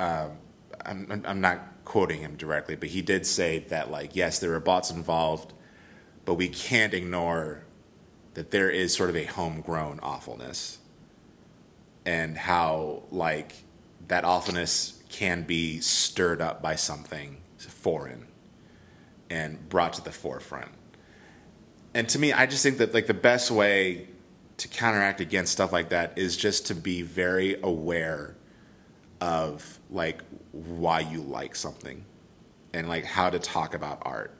um, I'm I'm not quoting him directly, but he did say that like yes, there are bots involved, but we can't ignore that there is sort of a homegrown awfulness, and how like that awfulness can be stirred up by something foreign and brought to the forefront. And to me, I just think that like the best way to counteract against stuff like that is just to be very aware of like why you like something and like how to talk about art.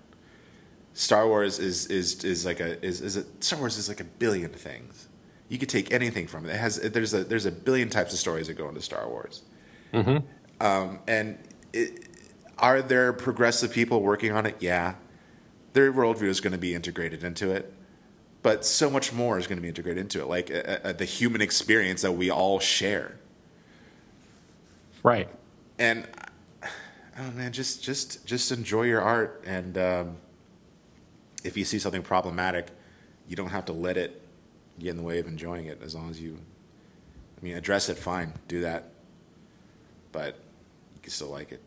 Star Wars is is is like a is is a, Star Wars is like a billion things. You could take anything from it. It has there's a there's a billion types of stories that go into Star Wars. Mm-hmm. Um, and it, are there progressive people working on it? Yeah. Their worldview is going to be integrated into it, but so much more is going to be integrated into it, like uh, uh, the human experience that we all share. Right. And oh man, just just just enjoy your art, and um, if you see something problematic, you don't have to let it get in the way of enjoying it. As long as you, I mean, address it, fine, do that, but you can still like it.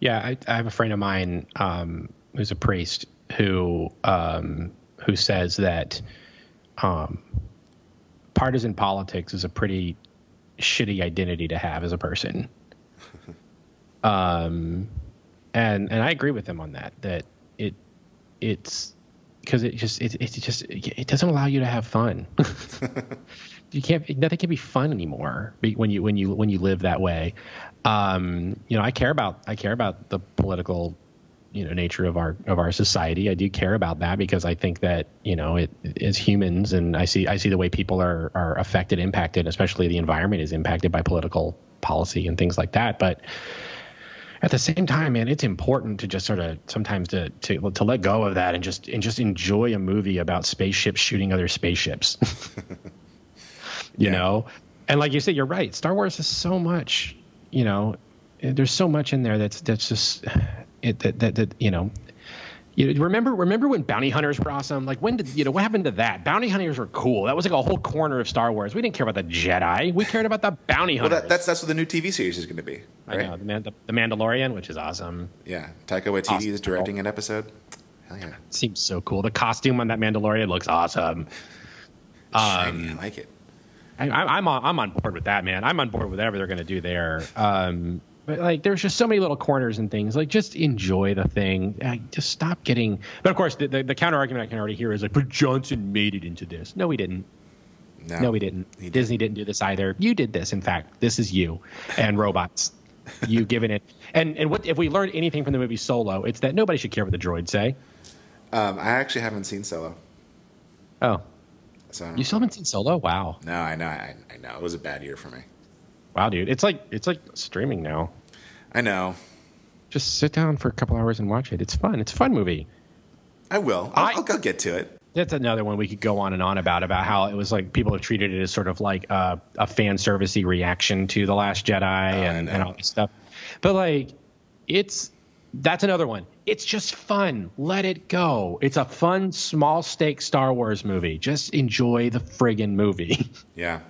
Yeah, I, I have a friend of mine um, who's a priest who um, who says that um, partisan politics is a pretty shitty identity to have as a person. [laughs] um, and and I agree with him on that. That it it's because it just it, it just it doesn't allow you to have fun. [laughs] you can't nothing can be fun anymore when you when you when you live that way. Um, you know, I care about I care about the political you know nature of our of our society. I do care about that because I think that you know it as humans, and I see I see the way people are are affected, impacted, especially the environment is impacted by political policy and things like that. But at the same time, man, it's important to just sort of sometimes to to to let go of that and just and just enjoy a movie about spaceships shooting other spaceships. [laughs] you yeah. know, and like you said, you're right. Star Wars is so much. You know, there's so much in there that's that's just it, that, that, that you know you remember remember when bounty hunters were awesome? Like when did you know what happened to that? Bounty hunters were cool. That was like a whole corner of Star Wars. We didn't care about the Jedi. We cared about the bounty hunters. Well, that, that's that's what the new TV series is going to be. Right? I know the, Man- the, the, Mandalorian, which is awesome. Yeah, Taika Waititi awesome. is directing an episode. Hell yeah, seems so cool. The costume on that Mandalorian looks awesome. Shiny, um, I like it. I, am on I'm on board with that, man. I'm on board with whatever they're going to do there. Um, but like, there's just so many little corners and things. Like, just enjoy the thing. Like, just stop getting. But of course, the, the, the counter argument I can already hear is like, "But Johnson made it into this." No, he didn't. No, no he didn't. He Disney didn't. didn't do this either. You did this. In fact, this is you and robots. you [laughs] given it. And and what if we learned anything from the movie Solo? It's that nobody should care what the droids say. Um, I actually haven't seen Solo. Oh, so you still haven't seen Solo? Wow. No, I know. I, I know. It was a bad year for me. Wow, dude. It's like it's like streaming now. I know. Just sit down for a couple hours and watch it. It's fun. It's a fun movie. I will. I'll, I, will I'll get to it. That's another one we could go on and on about about how it was like people have treated it as sort of like a, a fan servicey reaction to the Last Jedi oh, and, and all this stuff. But like, it's that's another one. It's just fun. Let it go. It's a fun, small stake Star Wars movie. Just enjoy the friggin' movie. [laughs] Yeah.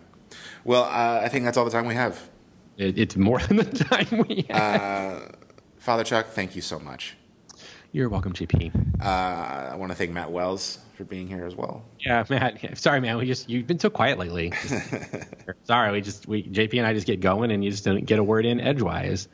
Well, uh, I think that's all the time we have. It, it's more [laughs] than the time we have. Uh, Father Chuck, thank you so much. You're welcome, JP. Uh, I want to thank Matt Wells for being here as well. Yeah, Matt. Sorry, man. We just you've been so quiet lately. [laughs] sorry, we just we JP and I just get going, and you just don't get a word in edgewise.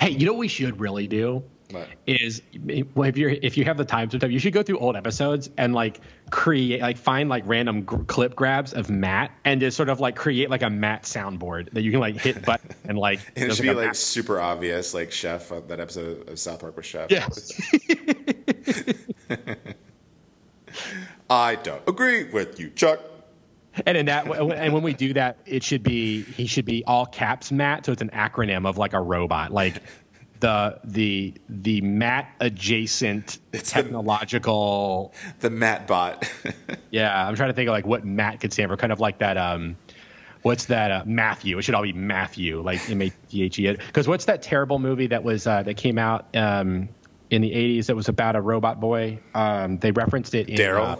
Hey, you know what we should really do? What? Is if you're if you have the time sometime, you should go through old episodes and like create like find like random g- clip grabs of Matt and just sort of like create like a Matt soundboard that you can like hit button and like and [laughs] it should like be like super obvious like Chef uh, that episode of South Park with Chef. Yeah. [laughs] I don't agree with you, Chuck. And in that, and when we do that, it should be he should be all caps Matt, so it's an acronym of like a robot, like the the the Matt adjacent it's technological the, [laughs] the Matt bot. [laughs] yeah, I'm trying to think of like what Matt could stand for, kind of like that. Um, what's that? Uh, Matthew. It should all be Matthew, like M A T H E. Because what's that terrible movie that was uh, that came out um, in the 80s that was about a robot boy? Um, they referenced it in Daryl. Uh,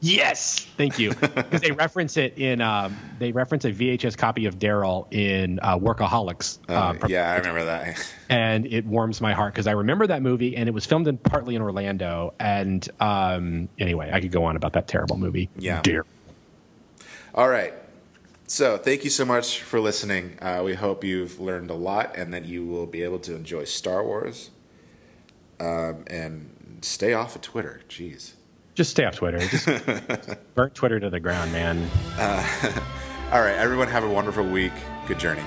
Yes, thank you. [laughs] Because they reference it in um, they reference a VHS copy of Daryl in uh, Workaholics. Oh, uh, yeah, I remember that. [laughs] and it warms my heart because I remember that movie, and it was filmed in partly in Orlando. And um, anyway, I could go on about that terrible movie. Yeah. Dear. All right. So thank you so much for listening. Uh, we hope you've learned a lot and that you will be able to enjoy Star Wars. Um, and stay off of Twitter. Jeez. Just stay off Twitter. Just [laughs] burn Twitter to the ground, man. Uh, [laughs] all right, everyone, have a wonderful week. Good journey.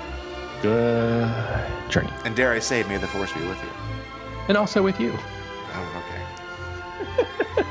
Good journey. And dare I say, may the force be with you. And also with you. Oh, okay. [laughs]